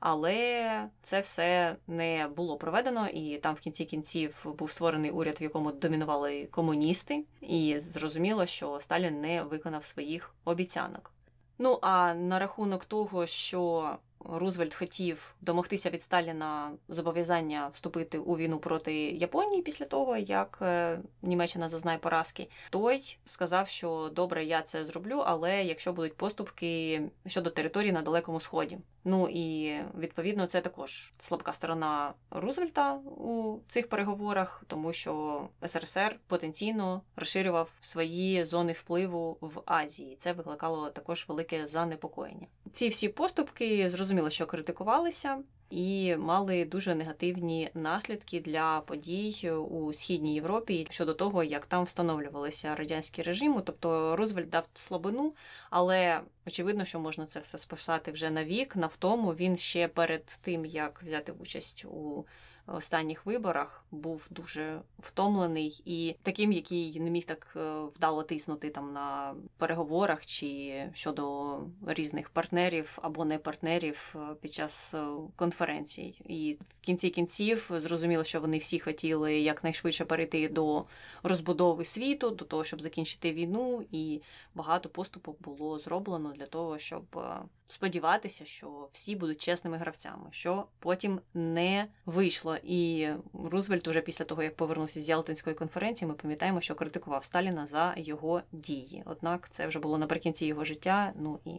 Але це все не було проведено, і там в кінці кінців був створений уряд, в якому домінували комуністи, і зрозуміло, що Сталін не виконав своїх обіцянок. Ну а на рахунок того, що Рузвельт хотів домогтися від Сталіна зобов'язання вступити у війну проти Японії після того, як е, Німеччина зазнає поразки. Той сказав, що добре, я це зроблю, але якщо будуть поступки щодо території на далекому сході. Ну і відповідно це також слабка сторона Рузвельта у цих переговорах, тому що СРСР потенційно розширював свої зони впливу в Азії. Це викликало також велике занепокоєння. Ці всі поступки зрозуміло, що критикувалися і мали дуже негативні наслідки для подій у східній Європі щодо того, як там встановлювалися радянські режими. Тобто Рузвельт дав слабину, але очевидно, що можна це все списати вже на вік. На втому він ще перед тим як взяти участь у останніх виборах був дуже втомлений і таким, який не міг так е, вдало тиснути там на переговорах чи щодо різних партнерів або не партнерів е, під час е, конференцій. І в кінці кінців зрозуміло, що вони всі хотіли якнайшвидше перейти до розбудови світу, до того, щоб закінчити війну, і багато поступок було зроблено для того, щоб сподіватися, що всі будуть чесними гравцями, що потім не вийшло. І Рузвельт, уже після того, як повернувся з Ялтинської конференції, ми пам'ятаємо, що критикував Сталіна за його дії. Однак це вже було наприкінці його життя. Ну і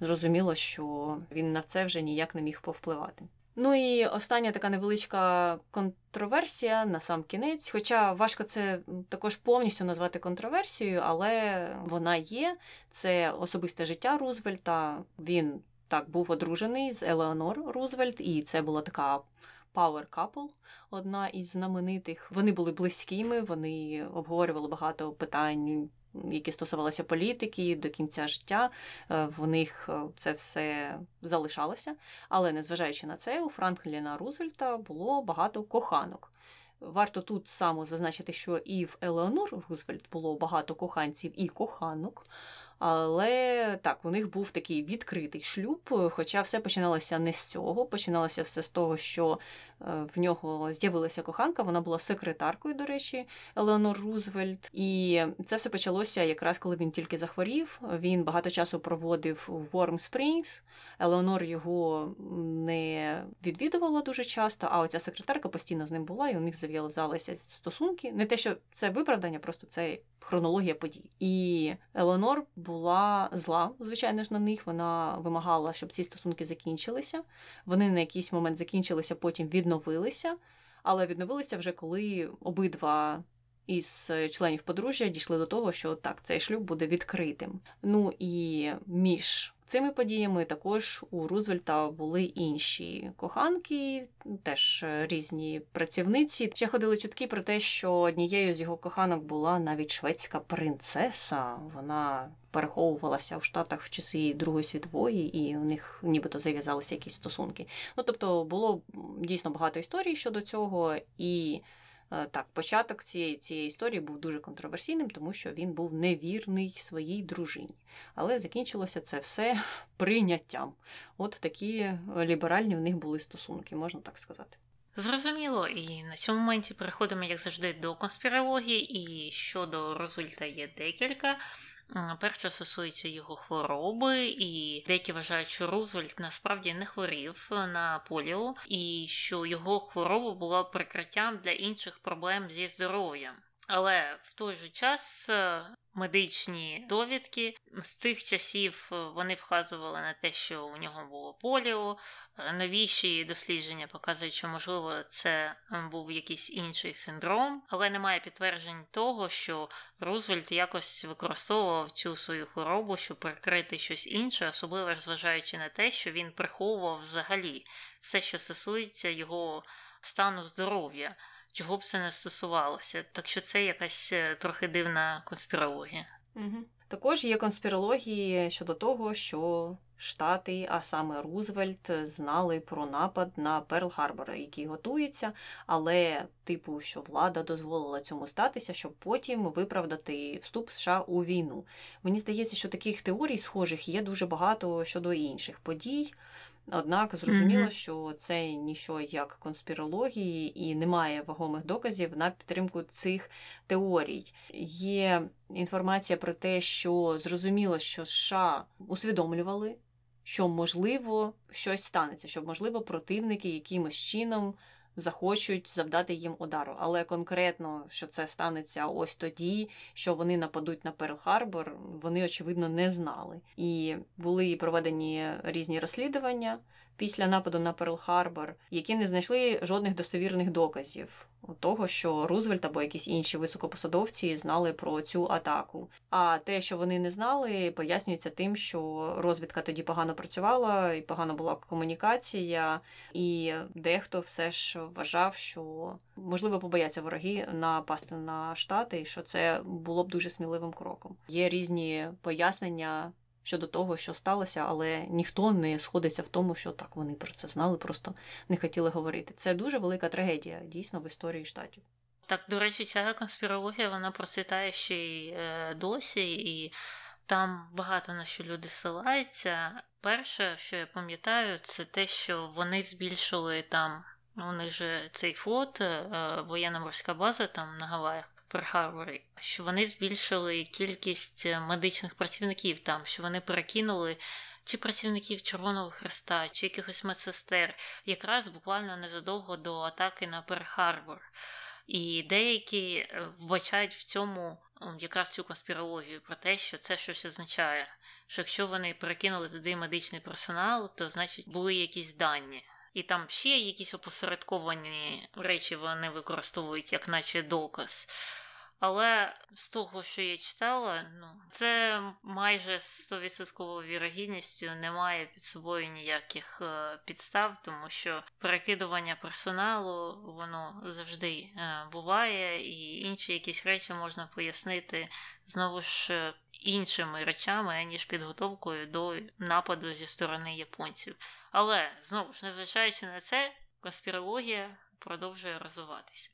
зрозуміло, що він на це вже ніяк не міг повпливати. Ну і остання така невеличка контроверсія на сам кінець. Хоча важко це також повністю назвати контроверсією, але вона є. Це особисте життя Рузвельта. Він так був одружений з Елеонор Рузвельт, і це була така Power Couple, одна із знаменитих. Вони були близькими, вони обговорювали багато питань. Які стосувалися політики до кінця життя, е, в них е, це все залишалося. Але незважаючи на це, у Франкліна Рузвельта було багато коханок. Варто тут само зазначити, що і в Елеонор Рузвельт було багато коханців і коханок. Але так, у них був такий відкритий шлюб, хоча все починалося не з цього. Починалося все з того, що е, в нього з'явилася коханка, вона була секретаркою, до речі, Елеонор Рузвельт. І це все почалося якраз коли він тільки захворів. Він багато часу проводив у Ворм Спрінгс. Елеонор його не відвідувала дуже часто, а оця секретарка постійно з ним була, і у них зав'язалися стосунки. Не те, що це виправдання, просто це хронологія подій. І Елеонор була зла, звичайно ж, на них. Вона вимагала, щоб ці стосунки закінчилися. Вони на якийсь момент закінчилися, потім відновилися, але відновилися вже коли обидва. Із членів подружжя дійшли до того, що так, цей шлюб буде відкритим. Ну і між цими подіями також у Рузвельта були інші коханки, теж різні працівниці. Ще ходили чутки про те, що однією з його коханок була навіть шведська принцеса. Вона переховувалася в Штатах в часи Другої світової, і у них нібито зав'язалися якісь стосунки. Ну тобто було дійсно багато історій щодо цього і. Е, так, початок цієї цієї історії був дуже контроверсійним, тому що він був невірний своїй дружині. Але закінчилося це все прийняттям. От такі ліберальні в них були стосунки, можна так сказати. Зрозуміло, і на цьому моменті переходимо, як завжди, до конспірології, і щодо Рузвельта є декілька. Перше стосується його хвороби, і деякі вважають, що Рузвельт насправді не хворів на поліо, і що його хвороба була прикриттям для інших проблем зі здоров'ям. Але в той же час медичні довідки. З цих часів е, вони вказували на те, що у нього було поліо. Е, новіші дослідження показують, що, можливо, це був якийсь інший синдром, але немає підтверджень того, що Рузвельт якось використовував цю свою хворобу, щоб прикрити щось інше, особливо зважаючи на те, що він приховував взагалі все, що стосується його стану здоров'я чого б це не стосувалося. Так що це якась е, трохи дивна конспірологія. Угу. Також є конспірології щодо того, що Штати, а саме Рузвельт, знали про напад на Перл Харбор, який готується, але, типу, що влада дозволила цьому статися, щоб потім виправдати вступ США у війну. Мені здається, що таких теорій схожих є дуже багато щодо інших подій. Однак зрозуміло, mm-hmm. що це ніщо як конспірології і немає вагомих доказів на підтримку цих теорій. Є інформація про те, що зрозуміло, що США усвідомлювали, що можливо щось станеться, що можливо противники якимось чином захочуть завдати їм удару. Але конкретно, що це станеться ось тоді, що вони нападуть на Перл Харбор, вони очевидно не знали. І були проведені різні розслідування після нападу на Перл Харбор, які не знайшли жодних достовірних доказів того, що Рузвельт або якісь інші високопосадовці знали про цю атаку. А те, що вони не знали, пояснюється тим, що розвідка тоді погано працювала, і погана була комунікація, і дехто все ж вважав, що можливо побояться вороги напасти на штати, і що це було б дуже сміливим кроком. Є різні пояснення щодо того, що сталося, але ніхто не сходиться в тому, що так вони про це знали, просто не хотіли говорити. Це дуже велика трагедія дійсно в історії штатів. Так, до речі, ця конспірологія вона процвітає ще й е, досі, і там багато на що люди ссилаються. Перше, що я пам'ятаю, це те, що вони збільшили там. У них же цей флот, е, воєнно-морська база там на Гаваях. Перл-Харборі, що вони збільшили кількість е, медичних працівників там, що вони перекинули чи працівників Червоного Хреста, чи якихось медсестер, якраз буквально незадовго до атаки на Перл-Харбор. І деякі е, вбачають в цьому якраз цю конспірологію про те, що це щось означає. Що якщо вони перекинули туди медичний персонал, то значить були якісь дані. І там ще якісь опосередковані речі вони використовують, як наче доказ. Але з того, що я читала, ну це майже 100% вірогідністю немає під собою ніяких е, підстав, тому що перекидування персоналу воно завжди е, буває, і інші якісь речі можна пояснити знову ж е, іншими речами, ніж підготовкою до нападу зі сторони японців. Але знову ж незважаючи на це, конспірологія продовжує розвиватися.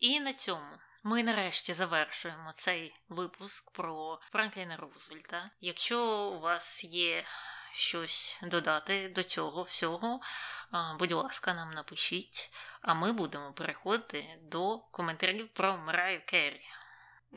І на цьому Ми нарешті завершуємо цей випуск про Франкліна Рузвельта. Якщо у вас є щось додати до цього всього, будь ласка, нам напишіть, а ми будемо переходити до коментарів про Мираю Керрі.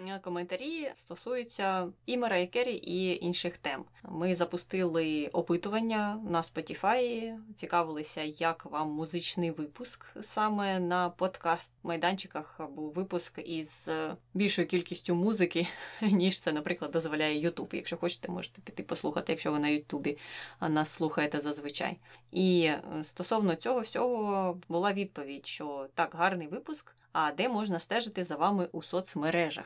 Е, коментарі стосуються і Марай Керрі, і інших тем. Ми запустили опитування на Spotify, цікавилися, як вам музичний випуск. Саме на подкаст-майданчиках був випуск із е, більшою кількістю музики, ніж це, наприклад, дозволяє YouTube. Якщо хочете, можете піти послухати, якщо ви на Ютубі нас слухаєте зазвичай. І е, стосовно цього всього була відповідь, що так, гарний випуск а де можна стежити за вами у соцмережах.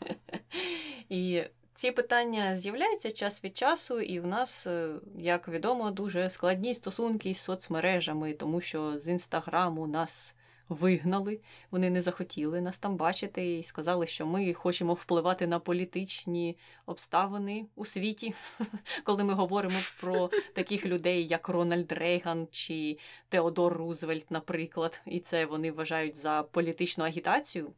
І ці питання з'являються час від часу, і в нас, е, як відомо, дуже складні стосунки з соцмережами, тому що з інстаграму нас вигнали, вони не захотіли нас там бачити і сказали, що ми хочемо впливати на політичні обставини у світі, коли ми говоримо про таких людей, як Рональд Рейган чи Теодор Рузвельт, наприклад. І це вони вважають за політичну агітацію.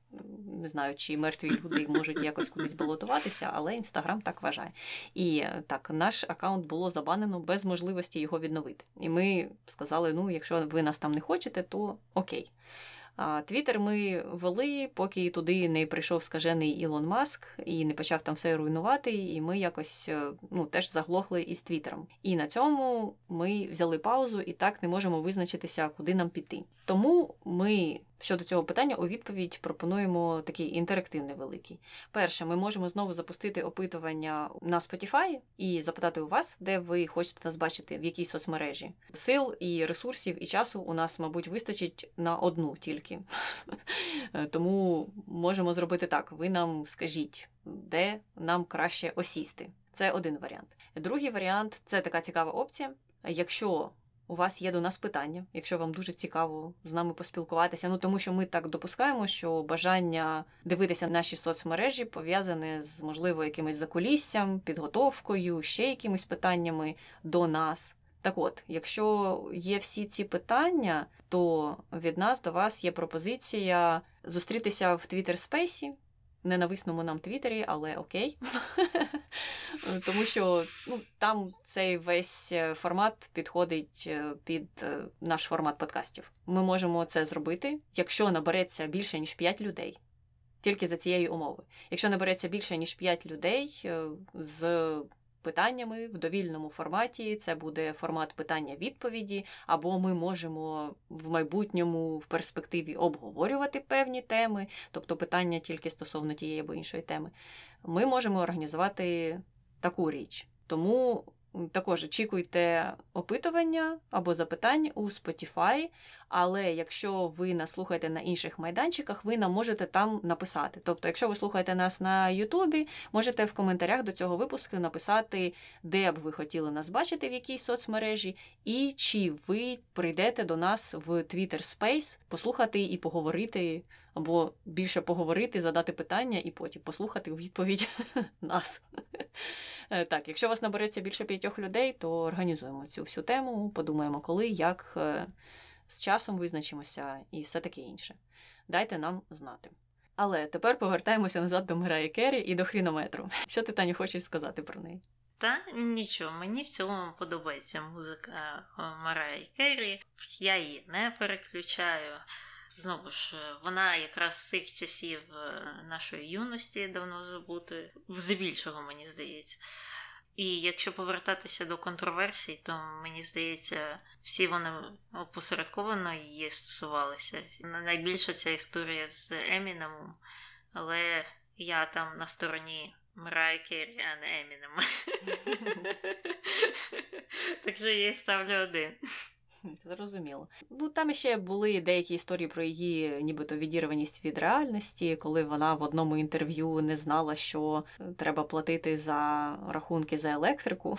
Не знаю, чи мертві люди можуть якось кудись балотуватися, але інстаграм так вважає. І е, так, наш аккаунт було забанено без можливості його відновити. І ми сказали: ну, якщо ви нас там не хочете, то окей. Твіттер ми вели, поки туди не прийшов скажений Ілон Маск і не почав там все руйнувати. І ми якось е, ну, теж заглохли із Твіттером. І на цьому ми взяли паузу і так не можемо визначитися, куди нам піти. Тому ми щодо цього питання у відповідь пропонуємо такий інтерактивний великий. Перше, ми можемо знову запустити опитування на Spotify і запитати у вас, де ви хочете нас бачити, в якій соцмережі. Сил і ресурсів і часу у нас, мабуть, вистачить на одну тільки. Тому можемо зробити так: ви нам скажіть, де нам краще осісти. Це один варіант. Другий варіант це така цікава опція. Якщо у вас є до нас питання, якщо вам дуже цікаво з нами поспілкуватися. Ну тому що ми так допускаємо, що бажання дивитися наші соцмережі пов'язане з, можливо, якимось закуліссям, підготовкою, ще якимись питаннями до нас. Так от, якщо є всі ці питання, то від нас до вас є пропозиція зустрітися в Twitter Space, ненависному нам Твіттері, але окей. Тому що ну, там цей весь е, формат підходить е, під е, наш формат подкастів. Ми можемо це зробити, якщо набереться більше ніж 5 людей. Тільки за цієї умови. Якщо набереться більше ніж 5 людей з питаннями в довільному форматі. Це буде формат питання-відповіді, або ми можемо в майбутньому в перспективі обговорювати певні теми, тобто питання тільки стосовно тієї або іншої теми. Ми можемо організувати таку річ. Тому також очікуйте опитування або запитань у Spotify, але якщо ви нас слухаєте на інших майданчиках, ви нам можете там написати. Тобто, якщо ви слухаєте нас на Ютубі, можете в коментарях до цього випуску написати, де б ви хотіли нас бачити, в якій соцмережі, і чи ви прийдете до нас в Twitter Space послухати і поговорити або більше поговорити, задати питання і потім послухати відповідь нас. Е, так, якщо у вас набереться більше п'ятьох людей, то організуємо цю всю тему, подумаємо, коли, як е, з часом визначимося і все таке інше. Дайте нам знати. Але тепер повертаємося назад до Мирає Керрі і до хрінометру. Що ти Таню, хочеш сказати про неї? Та нічого, мені в цілому подобається музика е, Марії Керрі. Я її не переключаю. Знову ж, е, вона якраз з цих часів е, нашої юності давно забути, здебільшого, мені здається. І якщо повертатися до контроверсій, то мені здається, всі вони опосередковано її стосувалися. Найбільша ця історія з Емінемом, але я там на стороні Мрай Керрі, а не Емінем. Так що я ставлю один. Зрозуміло. Ну там ще були деякі історії про її, нібито відірваність від реальності, коли вона в одному інтерв'ю не знала, що треба платити за рахунки за електрику.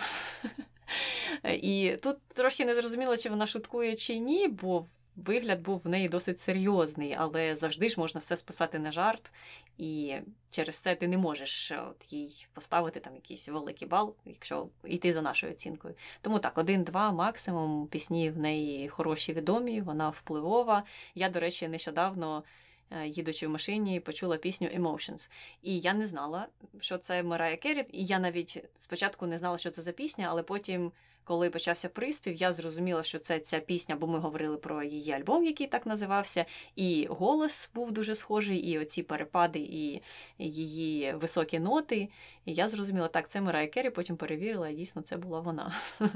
І тут трошки не зрозуміло, чи вона шуткує чи ні, бо вигляд був в неї досить серйозний, але завжди ж можна все списати на жарт, і через це ти не можеш е, от їй поставити там якийсь великий бал, якщо йти за нашою оцінкою. Тому так, один-два максимум пісні в неї хороші, відомі, вона впливова. Я, до речі, нещодавно е, їдучи в машині, почула пісню Emotions. І я не знала, що це Марая Керрі, і я навіть спочатку не знала, що це за пісня, але потім. Коли почався приспів, я зрозуміла, що це ця пісня, бо ми говорили про її альбом, який так називався, і голос був дуже схожий, і оці перепади, і її високі ноти. І я зрозуміла, так, це Мирай Керрі, потім перевірила, і дійсно це була вона.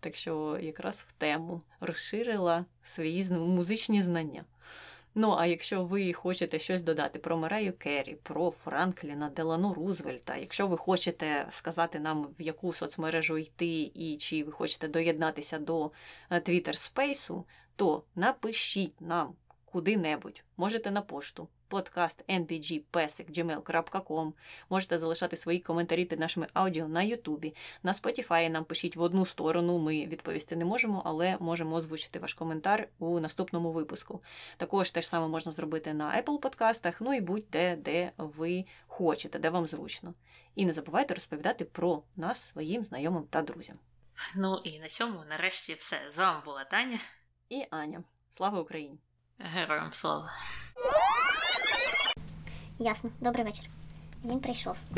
Так що якраз в тему розширила свої музичні знання. Ну, а якщо ви хочете щось додати про Мераю Керрі, про Франкліна Делану Рузвельта, якщо ви хочете сказати нам, в яку соцмережу йти, і чи ви хочете доєднатися до Twitter спейсу, то напишіть нам куди-небудь. Можете на пошту подкаст nbgpesic.gmail.com, можете залишати свої коментарі під нашими аудіо на Ютубі. На Spotify нам пишіть в одну сторону, ми відповісти не можемо, але можемо озвучити ваш коментар у наступному випуску. Також те ж саме можна зробити на Apple подкастах, ну і будь-де, де ви хочете, де вам зручно. І не забувайте розповідати про нас своїм знайомим та друзям. Ну і на цьому нарешті все. З вами була Таня. І Аня. Слава Україні! Героям слава! Ясно, добрий вечір. Він прийшов.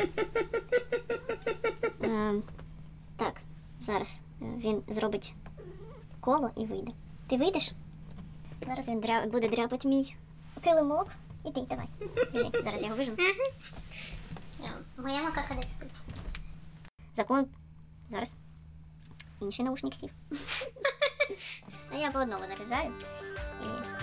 Ем, так, зараз е, він зробить коло і вийде. Ти вийдеш? Зараз він дря... буде дряпати мій килимок. Іди, давай. Біжи, зараз я його вижу. Моя макака десь спить. Закон. Зараз. Інший наушник сів. А я по одному заряджаю. І